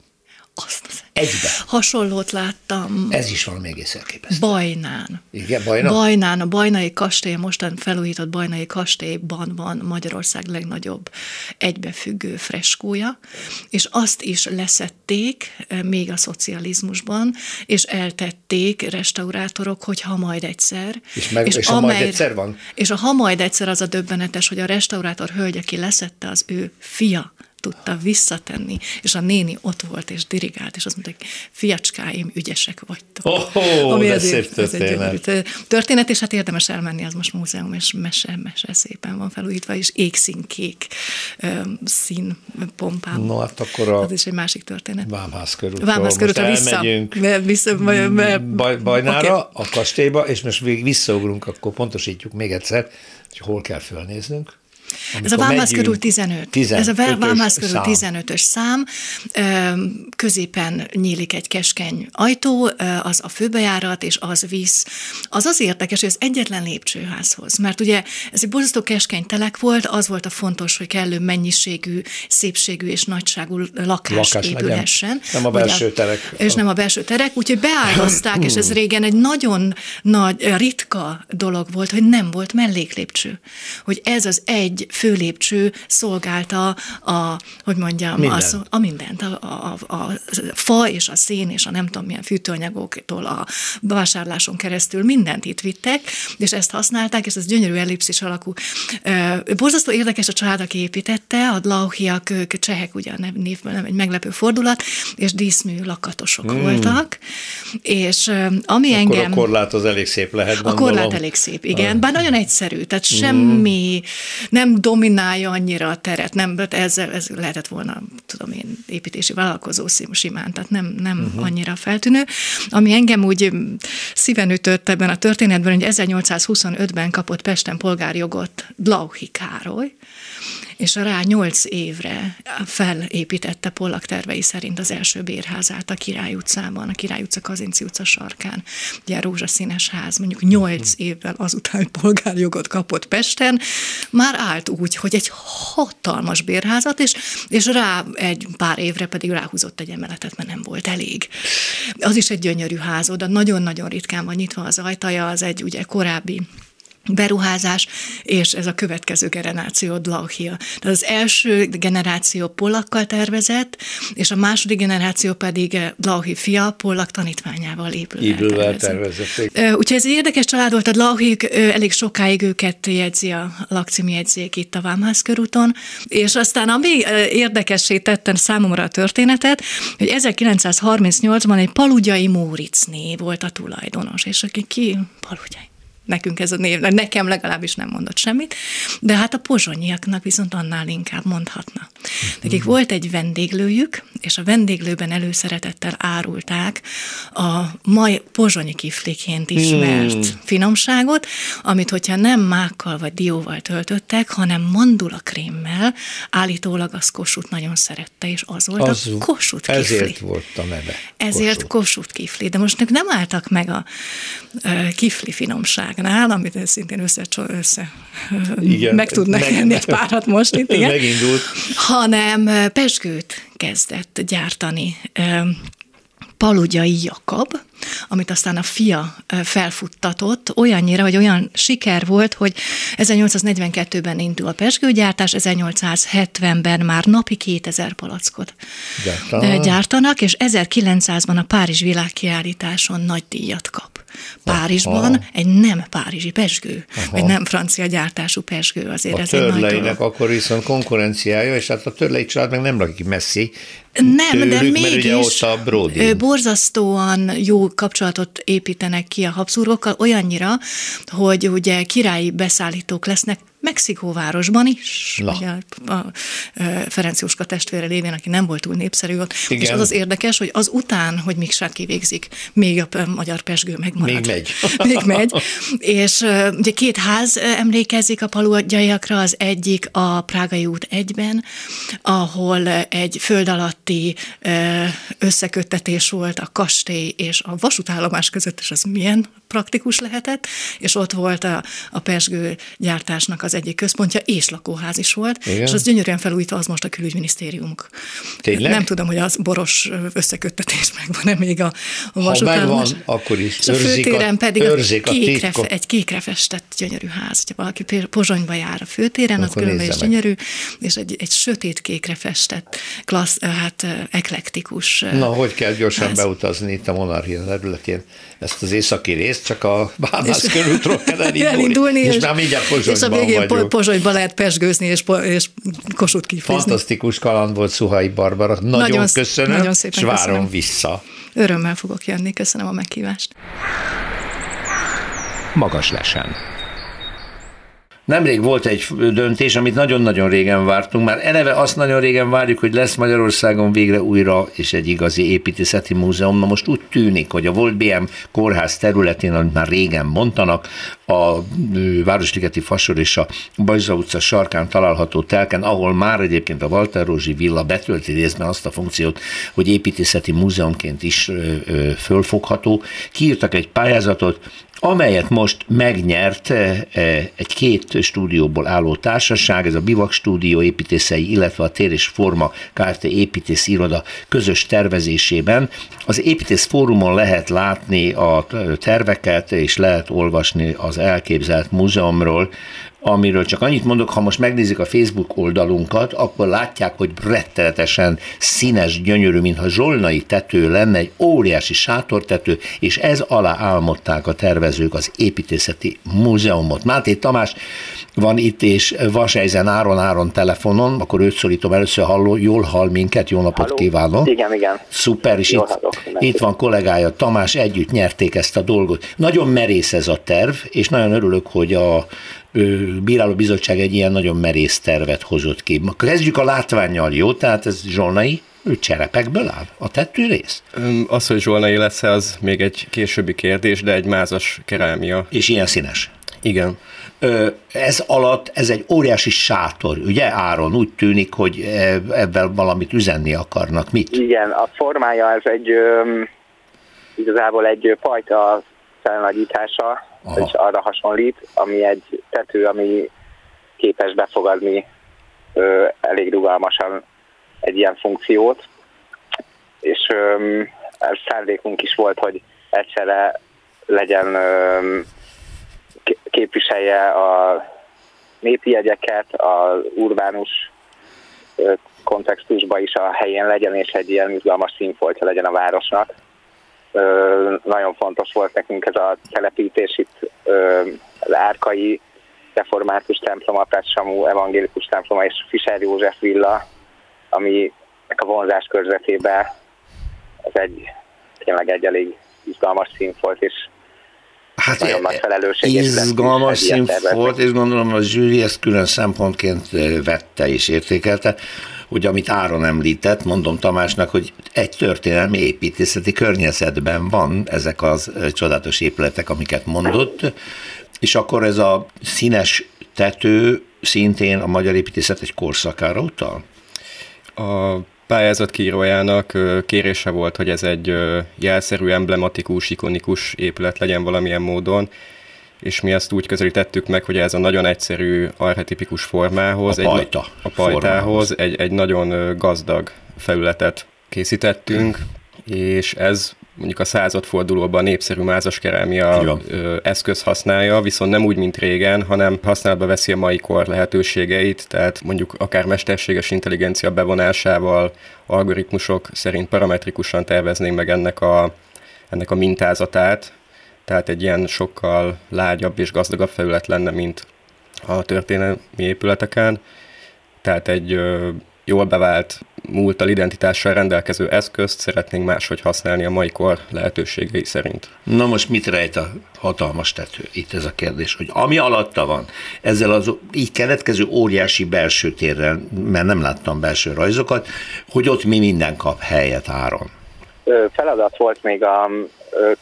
Azt az Egybe. Hasonlót láttam. Ez is valami egész elképesztő. Bajnán. Igen, Bajnán? Bajnán, a Bajnai kastély, mostan felújított Bajnai kastélyban van Magyarország legnagyobb egybefüggő freskója, és azt is leszették eh, még a szocializmusban, és eltették restaurátorok, hogy ha majd egyszer. És, meg, és, és ha majd egyszer van? És a ha majd egyszer az a döbbenetes, hogy a restaurátor hölgy, aki leszette, az ő fia tudta visszatenni, és a néni ott volt, és dirigált, és azt mondta, hogy fiacskáim, ügyesek vagytok. Oh, oh, Ami de szép történet. Egy történet, és hát érdemes elmenni, az most múzeum, és mese, mese szépen van felújítva, és égszínkék szín pompában. No, hát akkor a Ez is egy másik történet. Vámház körül. Vámház körül, vissza, vissza baj, Bajnára, okay. a kastélyba, és most visszaugrunk, akkor pontosítjuk még egyszer, hogy hol kell fölnéznünk. Ez a Vámász körül 15. 15. Ez a Vámász körül 15-ös szám. Középen nyílik egy keskeny ajtó, az a főbejárat, és az visz. Az az érdekes, hogy ez egyetlen lépcsőházhoz, mert ugye ez egy borzasztó keskeny telek volt, az volt a fontos, hogy kellő mennyiségű, szépségű és nagyságú lakás, lakás épülhessen. Legyen. Nem a belső terek. És nem a belső terek, úgyhogy beáldozták, <clears throat> és ez régen egy nagyon nagy, ritka dolog volt, hogy nem volt melléklépcső. Hogy ez az egy egy főlépcső szolgálta a, hogy mondjam, Minden. a, a mindent, a, a, a fa és a szén és a nem tudom milyen fűtőanyagoktól a vásárláson keresztül mindent itt vittek, és ezt használták, és ez gyönyörű ellipszis alakú. Borzasztó érdekes a család, aki építette, a Dlauhiak, ők csehek ugye a névből nem egy meglepő fordulat, és díszmű lakatosok hmm. voltak, és ami Akkor engem... a korlát az elég szép lehet, A gondolom. korlát elég szép, igen, bár nagyon egyszerű, tehát semmi nem dominálja annyira a teret, nem, ezzel ez lehetett volna, tudom én, építési vállalkozó simán, tehát nem, nem uh-huh. annyira feltűnő. Ami engem úgy mm, szíven ütött ebben a történetben, hogy 1825-ben kapott Pesten polgárjogot Blauhi Károly, és rá nyolc évre felépítette Pollak tervei szerint az első bérházát a Király utcában, a Király utca Kazinci utca sarkán, ugye a rózsaszínes ház, mondjuk nyolc évvel azután, hogy <laughs> polgárjogot kapott Pesten, már állt úgy, hogy egy hatalmas bérházat, és, és rá egy pár évre pedig ráhúzott egy emeletet, mert nem volt elég. Az is egy gyönyörű ház, oda nagyon-nagyon ritkán van nyitva az ajtaja, az egy ugye korábbi beruházás, és ez a következő generáció Dlauhia. Tehát az első generáció Pollakkal tervezett, és a második generáció pedig Dlauhi fia Pollak tanítványával épülve, tervezett. Úgyhogy ez egy érdekes család volt, a Dlauhik elég sokáig őket jegyzi a lakcími jegyzék itt a Vámház körúton, és aztán ami érdekessé tetten számomra a történetet, hogy 1938-ban egy Palugyai Móricné volt a tulajdonos, és aki ki? Palugyai nekünk ez a név, nekem legalábbis nem mondott semmit, de hát a pozsonyiaknak viszont annál inkább mondhatna. Nekik volt egy vendéglőjük, és a vendéglőben előszeretettel árulták a mai pozsonyi kifliként ismert hmm. finomságot, amit hogyha nem mákkal vagy dióval töltöttek, hanem mandulakrémmel, állítólag az Kossuth nagyon szerette, és az volt az, a Kossuth kifli. Ezért volt a neve. Ezért Kossuth kifli, de most nem álltak meg a kifli finomságnál, amit szintén össze, össze igen, meg tudnak meg, enni egy párat most itt, igen. Megindult. Hanem pesgőt kezdett gyártani Palugyai Jakab, amit aztán a fia felfuttatott, olyannyira, hogy olyan siker volt, hogy 1842-ben indul a pesgőgyártás, 1870-ben már napi 2000 palackot Gyártanak. gyártanak, és 1900-ban a Párizs világkiállításon nagy díjat kap. Párizsban Aha. egy nem párizsi pesgő, Aha. egy nem francia gyártású pesgő. Azért a ez törleinek egy nagy akkor viszont konkurenciája, és hát a törlei család meg nem lakik messzi, nem, tőlük, de mégis Brody. borzasztóan jó kapcsolatot építenek ki a Habsburgokkal, olyannyira, hogy ugye királyi beszállítók lesznek Mexikóvárosban is, Na. ugye a, a Ferenc Jóska testvére lévén, aki nem volt túl népszerű ott. Igen. És az az érdekes, hogy az után, hogy Miksát kivégzik, még a magyar pesgő megmarad. Még megy. <laughs> még megy. És ugye két ház emlékezik a paluadjaiakra, az egyik a Prágai út egyben, ahol egy föld alatti összeköttetés volt a kastély és a vasútállomás között, és az milyen praktikus lehetett, és ott volt a, a pesgő gyártásnak az egyik központja, és lakóház is volt, Igen. és az gyönyörűen felújítva az most a külügyminisztériumunk. Tényleg? Nem tudom, hogy az boros összeköttetés megvan-e még a, a Ha megvan, akkor is. És a főtéren a, pedig a kékre, a egy kékre festett gyönyörű ház. Ha valaki Pozsonyba jár a főtéren, akkor az különben is gyönyörű, és egy, egy sötét kékre festett, klassz, hát eklektikus Na, hogy kell gyorsan ház. beutazni itt a monarchia területén? Ezt az északi részt csak a Bánász körültről <laughs> kell elindulni, elindulni és, és már mindjárt Pozsonyban És a végén vagyunk. Pozsonyban lehet pesgőzni, és, és kosut kiflizni. Fantasztikus kaland volt Szuhai Barbara. Nagyon, nagyon köszönöm, nagyon szépen és várom köszönöm. vissza. Örömmel fogok jönni, köszönöm a meghívást. Magas lesen. Nemrég volt egy döntés, amit nagyon-nagyon régen vártunk, már eleve azt nagyon régen várjuk, hogy lesz Magyarországon végre újra és egy igazi építészeti múzeum. Na most úgy tűnik, hogy a volt BM kórház területén, amit már régen mondanak, a Városligeti Fasor és a Bajza utca sarkán található telken, ahol már egyébként a Walter Rózsi villa betölti részben azt a funkciót, hogy építészeti múzeumként is fölfogható. Kiírtak egy pályázatot, amelyet most megnyert egy két stúdióból álló társaság, ez a Bivak Stúdió építészei, illetve a Tér és Forma Kft. építész iroda közös tervezésében. Az építész fórumon lehet látni a terveket, és lehet olvasni az elképzelt múzeumról, amiről csak annyit mondok, ha most megnézik a Facebook oldalunkat, akkor látják, hogy rettenetesen színes, gyönyörű, mintha zsolnai tető lenne, egy óriási sátortető, és ez alá álmodták a tervezők az építészeti múzeumot. Máté Tamás van itt, és Vasejzen Áron Áron telefonon, akkor őt szólítom először, halló, jól hall minket, jó napot Halló. kívánok. Igen, igen. Szuper, és itt, itt van kollégája Tamás, együtt nyerték ezt a dolgot. Nagyon merész ez a terv, és nagyon örülök, hogy a bírálóbizottság egy ilyen nagyon merész tervet hozott ki. Kezdjük a látványjal, jó? Tehát ez zsolnai cserepekből áll a rész? Az, hogy zsolnai lesz az még egy későbbi kérdés, de egy mázas kerámia. És ilyen színes? Igen. Ez alatt, ez egy óriási sátor, ugye Áron? Úgy tűnik, hogy e, ebben valamit üzenni akarnak. Mit? Igen, a formája ez egy igazából egy fajta felnagyítása, és arra hasonlít, ami egy tető, ami képes befogadni ö, elég rugalmasan egy ilyen funkciót, és ö, szándékunk is volt, hogy egyszerre legyen ö, képviselje a népi jegyeket, az urbánus kontextusba is a helyén legyen, és egy ilyen izgalmas színfoltja legyen a városnak. Nagyon fontos volt nekünk ez a telepítés itt az Árkai református templom, a Samú evangélikus temploma és Fischer József villa, ami a vonzás körzetében ez egy tényleg egy elég izgalmas színfolt, és Hát nagyon nagy felelősség. Izgalmas szín volt, és gondolom a zsűri ezt külön szempontként vette és értékelte hogy amit Áron említett, mondom Tamásnak, hogy egy történelmi építészeti környezetben van ezek az csodálatos épületek, amiket mondott, és akkor ez a színes tető szintén a magyar építészet egy korszakára utal? A pályázat kírójának kérése volt, hogy ez egy jelszerű, emblematikus, ikonikus épület legyen valamilyen módon, és mi ezt úgy közelítettük meg, hogy ez a nagyon egyszerű archetipikus formához, a, pajta egy, a pajtához egy, egy nagyon gazdag felületet készítettünk, és ez mondjuk a századfordulóban népszerű mázas kerámia eszköz használja, viszont nem úgy, mint régen, hanem használatba veszi a mai kor lehetőségeit, tehát mondjuk akár mesterséges intelligencia bevonásával, algoritmusok szerint parametrikusan terveznénk meg ennek a, ennek a mintázatát, tehát egy ilyen sokkal lágyabb és gazdagabb felület lenne, mint a történelmi épületeken. Tehát egy jól bevált múltal identitással rendelkező eszközt szeretnénk máshogy használni a mai kor lehetőségei szerint. Na most mit rejt a hatalmas tető? Itt ez a kérdés, hogy ami alatta van, ezzel az így keletkező óriási belső térrel, mert nem láttam belső rajzokat, hogy ott mi minden kap helyet áron. Feladat volt még a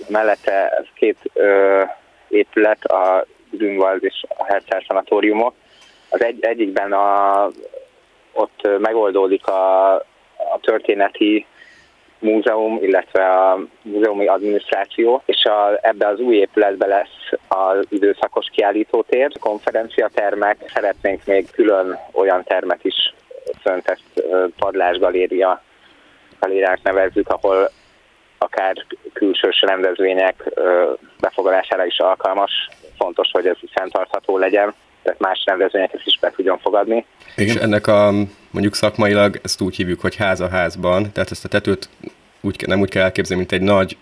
mellette két ö, épület, a Grünwald és a Herzár szanatóriumok. Az egy, egyikben a, ott megoldódik a, a történeti múzeum, illetve a múzeumi adminisztráció, és a, ebbe az új épületbe lesz az időszakos kiállítótér, konferenciatermek, szeretnénk még külön olyan termet is fönt ezt padlásgaléria galériák nevezzük, ahol akár külsős rendezvények befogadására is alkalmas. Fontos, hogy ez fenntartható legyen, tehát más rendezvényeket is be tudjon fogadni. És ennek a mondjuk szakmailag ezt úgy hívjuk, hogy ház a házban, tehát ezt a tetőt úgy, nem úgy kell elképzelni, mint egy nagy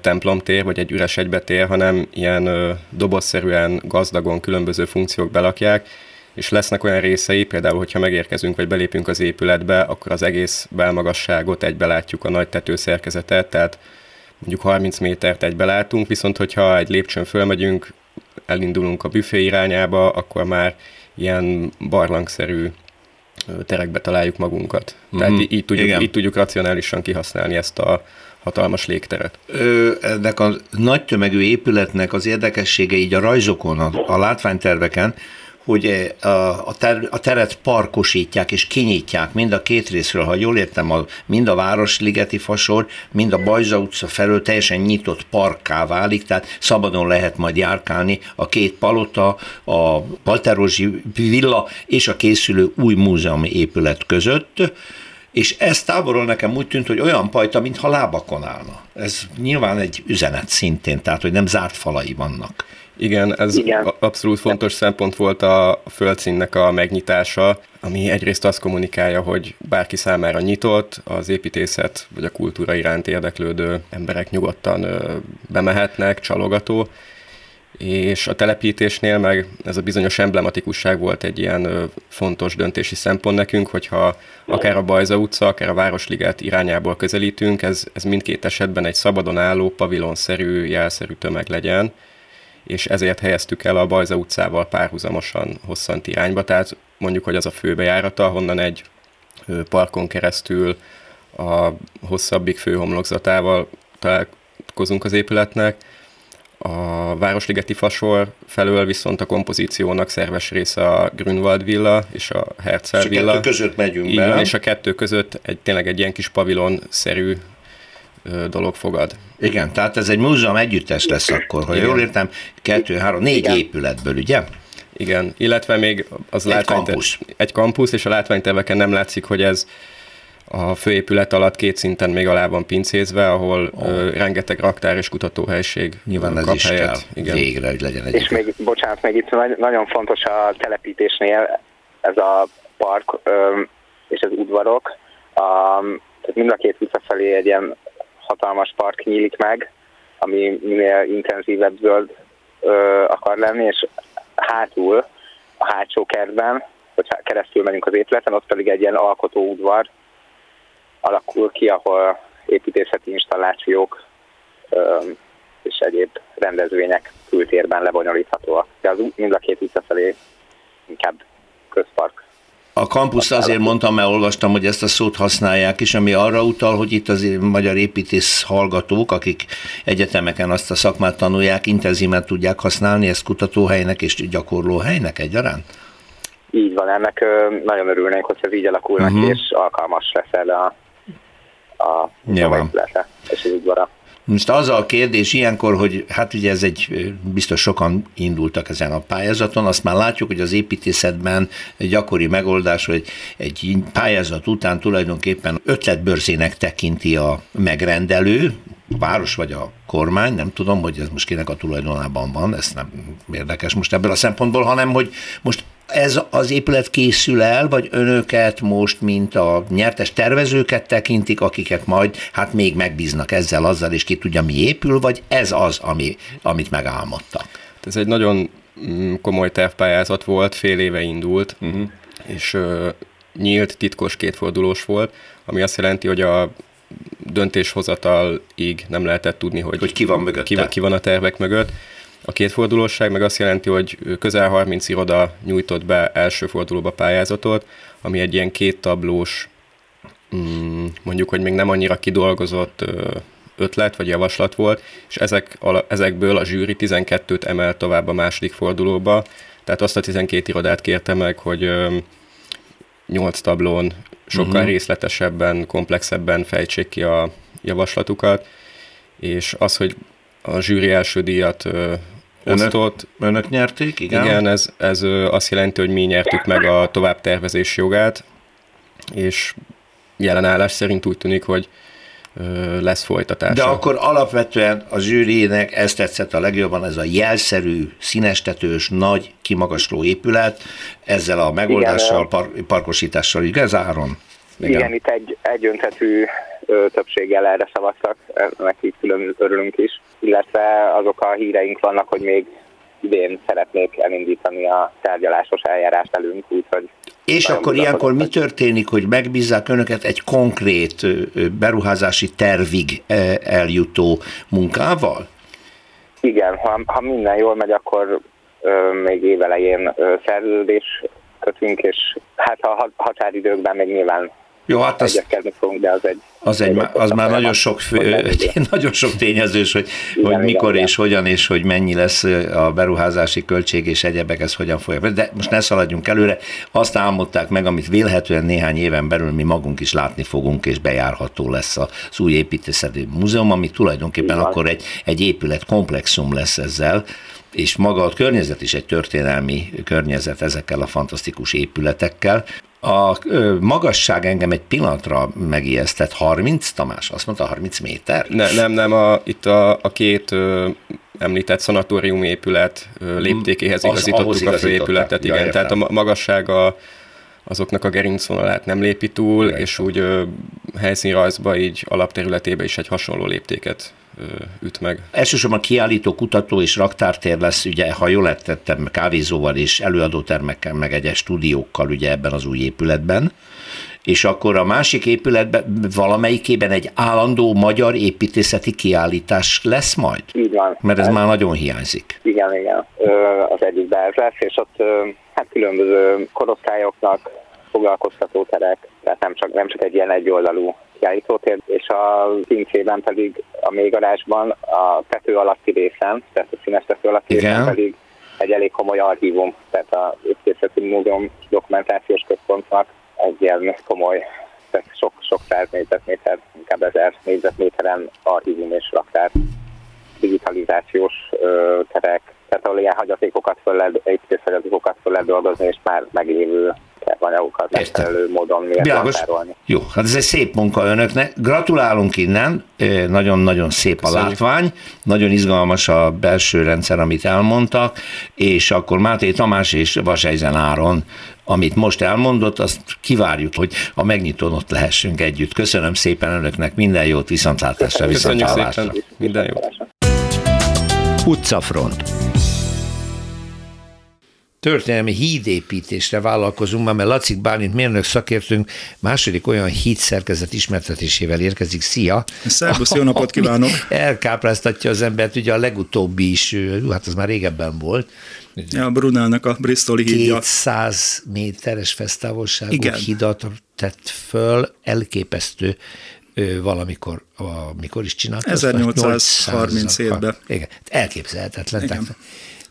templomtér, vagy egy üres egybetér, hanem ilyen dobozszerűen, gazdagon különböző funkciók belakják, és lesznek olyan részei, például, hogyha megérkezünk, vagy belépünk az épületbe, akkor az egész belmagasságot egybe látjuk a nagy tetőszerkezetet, tehát mondjuk 30 métert egybe látunk, viszont hogyha egy lépcsőn fölmegyünk, elindulunk a büfé irányába, akkor már ilyen barlangszerű terekbe találjuk magunkat. Mm-hmm. Tehát mhm. így tudjuk, így tudjuk racionálisan kihasználni ezt a hatalmas légteret. Ö, ennek a nagy tömegű épületnek az érdekessége így a rajzokon, a, a látványterveken, hogy a, ter, a teret parkosítják és kinyitják mind a két részről, ha jól értem, a, mind a Városligeti fasor, mind a Bajza utca felől teljesen nyitott parkká válik, tehát szabadon lehet majd járkálni a két palota, a Palterózsi villa és a készülő új múzeumi épület között, és ez távolról nekem úgy tűnt, hogy olyan pajta, mintha lábakon állna. Ez nyilván egy üzenet szintén, tehát hogy nem zárt falai vannak Igen, ez Igen. abszolút fontos szempont volt a földszínnek a megnyitása, ami egyrészt azt kommunikálja, hogy bárki számára nyitott, az építészet vagy a kultúra iránt érdeklődő emberek nyugodtan bemehetnek, csalogató, és a telepítésnél meg ez a bizonyos emblematikusság volt egy ilyen fontos döntési szempont nekünk, hogyha akár a Bajza utca, akár a Városliget irányából közelítünk, ez, ez mindkét esetben egy szabadon álló, pavilonszerű, jelszerű tömeg legyen, és ezért helyeztük el a Bajza utcával párhuzamosan hosszant irányba, tehát mondjuk, hogy az a főbejárata, honnan egy parkon keresztül a hosszabbik főhomlokzatával találkozunk az épületnek, a Városligeti Fasor felől viszont a kompozíciónak szerves része a Grünwald villa és a Herzl villa. És a kettő között megyünk Így be. Van, és a kettő között egy, tényleg egy ilyen kis pavilon-szerű dolog fogad. Igen, tehát ez egy múzeum együttes lesz akkor, ha jól értem, kettő, három, négy Igen. épületből, ugye? Igen, illetve még az egy kampusz. Egy kampusz, és a látványterveken nem látszik, hogy ez a főépület alatt két szinten még alá van pincézve, ahol oh. ö, rengeteg raktár és kutatóhelység Nyilván ez is helyet. kell Igen. végre, hogy legyen egy. És még, bocsánat, még itt nagyon fontos a telepítésnél ez a park ö, és az udvarok. A, tehát mind a két visszafelé egy ilyen hatalmas park nyílik meg, ami minél intenzívebb zöld ö, akar lenni, és hátul, a hátsó kertben, hogyha keresztül megyünk az épületen, ott pedig egy ilyen alkotó udvar, alakul ki, ahol építészeti installációk és egyéb rendezvények kültérben lebonyolíthatóak. De az mind a két visszafelé inkább közpark. A kampuszt azért mondtam, mert olvastam, hogy ezt a szót használják is, ami arra utal, hogy itt az magyar építész hallgatók, akik egyetemeken azt a szakmát tanulják, intenzíven tudják használni ezt kutatóhelynek és gyakorlóhelynek egyaránt? Így van, ennek nagyon örülnénk, hogy ez így alakulnak, uh-huh. és alkalmas lesz erre a a Nyilván. és az udvara. Most az a kérdés ilyenkor, hogy hát ugye ez egy, biztos sokan indultak ezen a pályázaton, azt már látjuk, hogy az építészetben gyakori megoldás, hogy egy pályázat után tulajdonképpen ötletbörzének tekinti a megrendelő, a város vagy a kormány, nem tudom, hogy ez most kinek a tulajdonában van, ez nem érdekes most ebből a szempontból, hanem hogy most ez az épület készül el, vagy önöket most, mint a nyertes tervezőket tekintik, akiket majd hát még megbíznak ezzel, azzal, és ki tudja, mi épül, vagy ez az, ami, amit megálmodtak? Ez egy nagyon mm, komoly tervpályázat volt, fél éve indult, uh-huh. és uh, nyílt, titkos kétfordulós volt, ami azt jelenti, hogy a döntéshozatalig nem lehetett tudni, hogy, hogy ki van mögött. Ki, ki van a tervek mögött. A kétfordulóság meg azt jelenti, hogy közel 30 iroda nyújtott be első fordulóba pályázatot, ami egy ilyen két tablós, mm, mondjuk, hogy még nem annyira kidolgozott ötlet vagy javaslat volt, és ezek, ezekből a zsűri 12-t emel tovább a második fordulóba, tehát azt a 12 irodát kérte meg, hogy 8 tablón sokkal uh-huh. részletesebben, komplexebben fejtsék ki a javaslatukat, és az, hogy a zsűri első díjat osztott. Önök, önök nyerték, igen? Igen, ez, ez azt jelenti, hogy mi nyertük meg a továbbtervezés jogát, és jelenállás szerint úgy tűnik, hogy lesz folytatása. De akkor alapvetően a zsűrinek ezt tetszett a legjobban, ez a jelszerű, színestetős, nagy, kimagasló épület, ezzel a megoldással, par- parkosítással, igaz Áron? Igen, Igen itt egy egyöntetű többséggel erre szavaztak, ennek így külön örülünk is, illetve azok a híreink vannak, hogy még idén szeretnék elindítani a tárgyalásos eljárás velünk, úgyhogy... És akkor ilyenkor mi történik, hogy megbízzák önöket egy konkrét beruházási tervig eljutó munkával? Igen, ha, ha minden jól megy, akkor ö, még évelején szerződés kötünk, és hát a határidőkben még nyilván jó, hát az, fogunk, de az egy... Az, egy, az már nagyon sok, fő, <laughs> nagyon sok tényezős, hogy, igen, hogy mikor igen, és igen. hogyan és hogy mennyi lesz a beruházási költség és egyebek, ez hogyan fogja. De most ne szaladjunk előre. Azt álmodták meg, amit vélhetően néhány éven belül mi magunk is látni fogunk, és bejárható lesz az új építészeti múzeum, ami tulajdonképpen igen. akkor egy, egy épület komplexum lesz ezzel, és maga a környezet is egy történelmi környezet ezekkel a fantasztikus épületekkel. A magasság engem egy pillanatra megijesztett. 30, Tamás? Azt mondta 30 méter? Ne, nem, nem, a, itt a, a két ö, említett szanatórium épület léptékéhez igazítottuk a főépületet, igen, ja, tehát a magassága azoknak a gerincvonalát nem lépi túl, Értem. és úgy ö, helyszínrajzba így alapterületébe is egy hasonló léptéket ö, üt meg. Elsősorban kiállító, kutató és raktártér lesz, ugye, ha jól tettem, kávézóval és előadótermekkel, meg egyes stúdiókkal ugye ebben az új épületben és akkor a másik épületben valamelyikében egy állandó magyar építészeti kiállítás lesz majd? Így van. Mert ez, ez már nagyon hiányzik. Igen, igen. Az egyikben ez lesz, és ott hát különböző korosztályoknak foglalkoztató terek, tehát nem csak, nem csak egy ilyen egyoldalú kiállítótér, és a pincében pedig a mélygarázsban a tető alatti részen, tehát a színes tető alatti Igen. részen pedig egy elég komoly archívum, tehát a Építészeti Múzeum dokumentációs központnak egy ilyen komoly, tehát sok, sok száz négyzetméter, inkább ezer négyzetméteren archívum és raktár digitalizációs ö, terek, tehát ahol ilyen hagyatékokat föl lehet, hagyatékokat föl lehet dolgozni, és már meglévő anyagokat megfelelő módon miért Jó, hát ez egy szép munka önöknek. Gratulálunk innen, nagyon-nagyon szép Köszönjük. a látvány, nagyon izgalmas a belső rendszer, amit elmondtak, és akkor Máté Tamás és Vasejzen Áron amit most elmondott, azt kivárjuk, hogy a megnyitón ott lehessünk együtt. Köszönöm szépen önöknek, minden jót, viszontlátásra, viszontlátásra. Minden jót. Utcafront történelmi hídépítésre vállalkozunk, mert Lacik Bálint mérnök szakértőnk második olyan hídszerkezet ismertetésével érkezik. Szia! Szervusz, jó napot kívánok! <laughs> Elkápráztatja az embert, ugye a legutóbbi is, hát az már régebben volt, Ja, a Brunelnek a Bristoli hídja. 200 méteres fesztávolságú Igen. hidat tett föl, elképesztő valamikor, amikor is csinált. 1837-ben. Igen, elképzelhetetlen. Igen. Tehát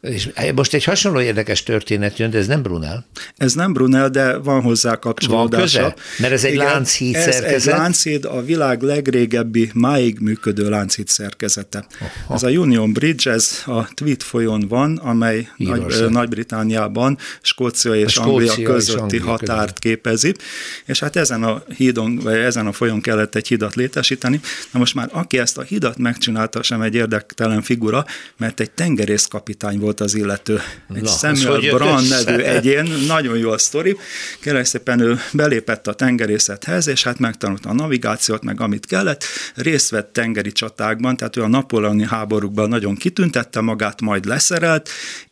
és most egy hasonló érdekes történet jön, de ez nem Brunel. Ez nem Brunel, de van hozzá kapcsolódása. Van köze? Mert ez egy Igen, lánchíd ez szerkezet. Ez egy lánchíd, a világ legrégebbi, máig működő lánchíd szerkezete. Aha. Ez a Union Bridge, ez a Tweed folyón van, amely Nagy, Nagy-Britániában Skócia és a Anglia Skócia közötti és Anglia határt között. képezi, és hát ezen a hídon, vagy ezen a folyón kellett egy hidat létesíteni. Na most már aki ezt a hidat megcsinálta, sem egy érdektelen figura, mert egy tengerészkapitány volt volt az illető. Egy Na, Samuel Brand nevű egyén, nagyon jó a sztori. Kérlek szépen ő belépett a tengerészethez, és hát megtanulta a navigációt, meg amit kellett, részt vett tengeri csatákban, tehát ő a napoleoni háborúkban nagyon kitüntette magát, majd leszerelt,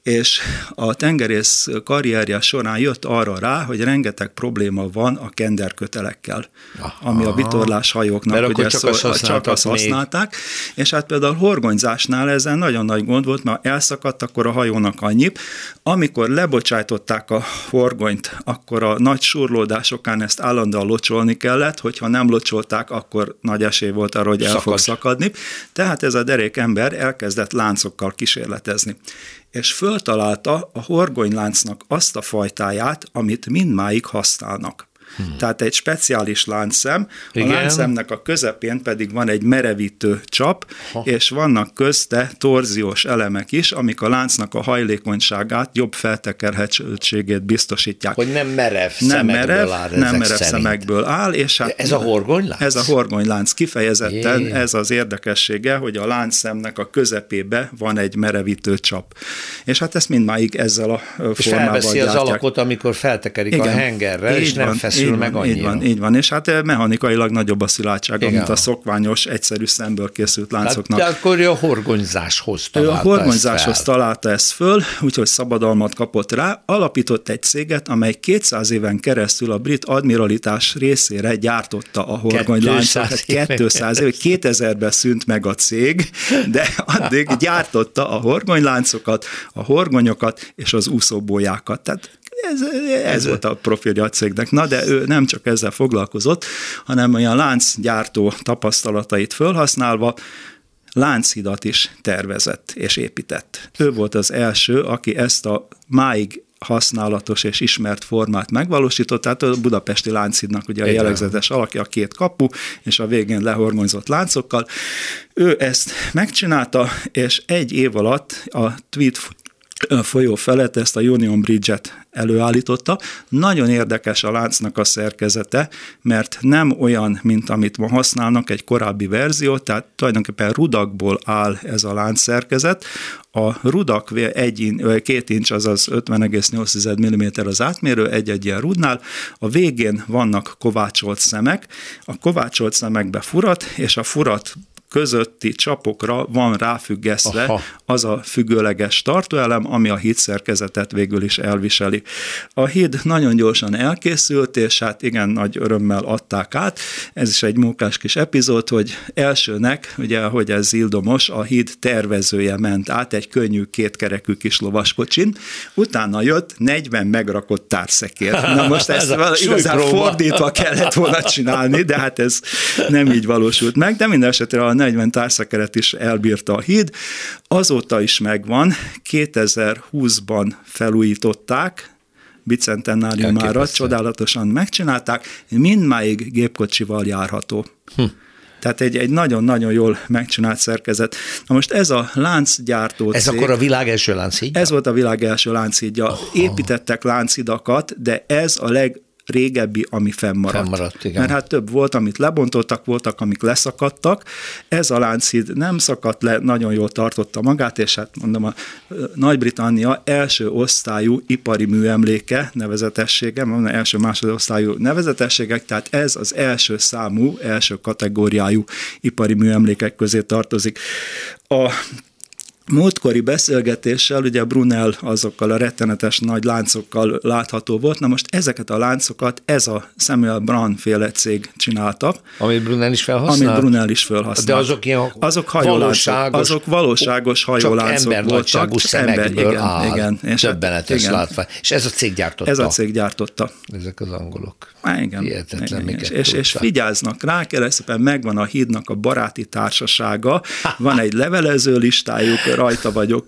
és a tengerész karrierje során jött arra rá, hogy rengeteg probléma van a kenderkötelekkel, Aha. ami a vitorlás hajóknak Mert ugye csak, szó, azt csak azt használták, és hát például horgonyzásnál ezen nagyon nagy gond volt, mert elszakadt, akkor a hajónak annyi. Amikor lebocsájtották a horgonyt, akkor a nagy surlódásokán ezt állandóan locsolni kellett, hogyha nem locsolták, akkor nagy esély volt arra, hogy el Szakad. fog szakadni. Tehát ez a derék ember elkezdett láncokkal kísérletezni és föltalálta a horgonyláncnak azt a fajtáját, amit mindmáig használnak. Hmm. Tehát egy speciális láncszem, Igen. a láncszemnek a közepén pedig van egy merevítő csap, ha. és vannak közte torziós elemek is, amik a láncnak a hajlékonyságát, jobb feltekerhetőségét biztosítják. Hogy nem merev nem merev, áll, nem merev szerint. szemekből áll. És hát ez a horgonylánc? Ez a horgonylánc kifejezetten, Jé. ez az érdekessége, hogy a láncszemnek a közepébe van egy merevítő csap. És hát ezt mindmáig ezzel a formával És felveszi az alakot, amikor feltekerik Igen. a hengerre, Így és nem feszül így van, meg annyira. Így van, így van, és hát mechanikailag nagyobb a szilárdsága, Igen. mint a szokványos, egyszerű szemből készült láncoknak. Hát, de akkor a horgonyzáshoz találta A horgonyzáshoz ezt találta ezt föl, úgyhogy szabadalmat kapott rá, alapított egy céget, amely 200 éven keresztül a brit admiralitás részére gyártotta a horgonyláncokat. 200 év, 2000-ben szűnt meg a cég, de addig gyártotta a horgonyláncokat, a horgonyokat és az úszóbójákat. Tehát ez, ez volt a profilja a cégnek. Na, de ő nem csak ezzel foglalkozott, hanem olyan láncgyártó tapasztalatait felhasználva láncidat is tervezett és épített. Ő volt az első, aki ezt a máig használatos és ismert formát megvalósított, tehát a budapesti láncidnak ugye a jellegzetes alakja, a két kapu, és a végén lehorgonyzott láncokkal. Ő ezt megcsinálta, és egy év alatt a tweet folyó felett ezt a Union Bridge-et előállította. Nagyon érdekes a láncnak a szerkezete, mert nem olyan, mint amit ma használnak, egy korábbi verzió, tehát tulajdonképpen rudakból áll ez a lánc szerkezet. A rudak egy két incs, azaz 50,8 mm az átmérő egy-egy ilyen rudnál, a végén vannak kovácsolt szemek, a kovácsolt szemekbe furat, és a furat közötti csapokra van ráfüggesztve Aha. az a függőleges tartóelem, ami a híd szerkezetet végül is elviseli. A híd nagyon gyorsan elkészült, és hát igen, nagy örömmel adták át. Ez is egy munkás kis epizód, hogy elsőnek, ugye, hogy ez zildomos, a híd tervezője ment át egy könnyű kétkerekű kis lovaskocsin, utána jött 40 megrakott társzekér. Na most <laughs> ezt igazán fordítva kellett volna csinálni, de hát ez nem így valósult meg, de minden esetre a 40 társzakeret is elbírta a híd. Azóta is megvan, 2020-ban felújították, bicentenáriumára, csodálatosan megcsinálták, mindmáig gépkocsival járható. Hm. Tehát egy, egy nagyon-nagyon jól megcsinált szerkezet. Na most ez a láncgyártó Ez akkor a világ első lánchídja? Ez volt a világ első lánchídja. Építettek láncidakat, de ez a leg régebbi, ami fennmaradt. fennmaradt igen. Mert hát több volt, amit lebontottak, voltak, amik leszakadtak. Ez a lánchíd nem szakadt le, nagyon jól tartotta magát, és hát mondom, a Nagy-Britannia első osztályú ipari műemléke nevezetessége, mondom, első másodosztályú nevezetességek, tehát ez az első számú, első kategóriájú ipari műemlékek közé tartozik. A múltkori beszélgetéssel, ugye Brunel azokkal a rettenetes nagy láncokkal látható volt, na most ezeket a láncokat ez a Samuel Brun féle cég csinálta. Amit Brunel is felhasznált? Amit Brunel is felhasznált. De azok ilyen azok valóságos, azok valóságos hajóláncok csak voltak. Csak ember, igen, áll, igen. És Többenetes igen. látvány. És ez a cég gyártotta? Ez a cég gyártotta. Ezek az angolok. Há, igen. Hihetetlen, igen. És, és, és vigyáznak rá, keresztben megvan a hídnak a baráti társasága, van egy levelező listájuk, rajta vagyok,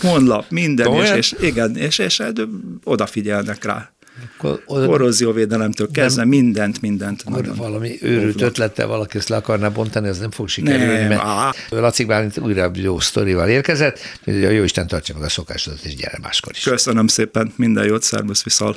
honlap, minden, és, és igen, és, és hát, odafigyelnek rá. Akkor oda... Korrózióvédelemtől kezdve mindent, mindent. Nagyon valami őrült ötlettel valaki ezt le akarná bontani, ez nem fog sikerülni, nem, mert á. Laci Bálint újra jó sztorival érkezett, hogy a jó Isten tartsa meg a szokásodat, és gyere máskor is. Köszönöm szépen, minden jót, szervusz, viszal.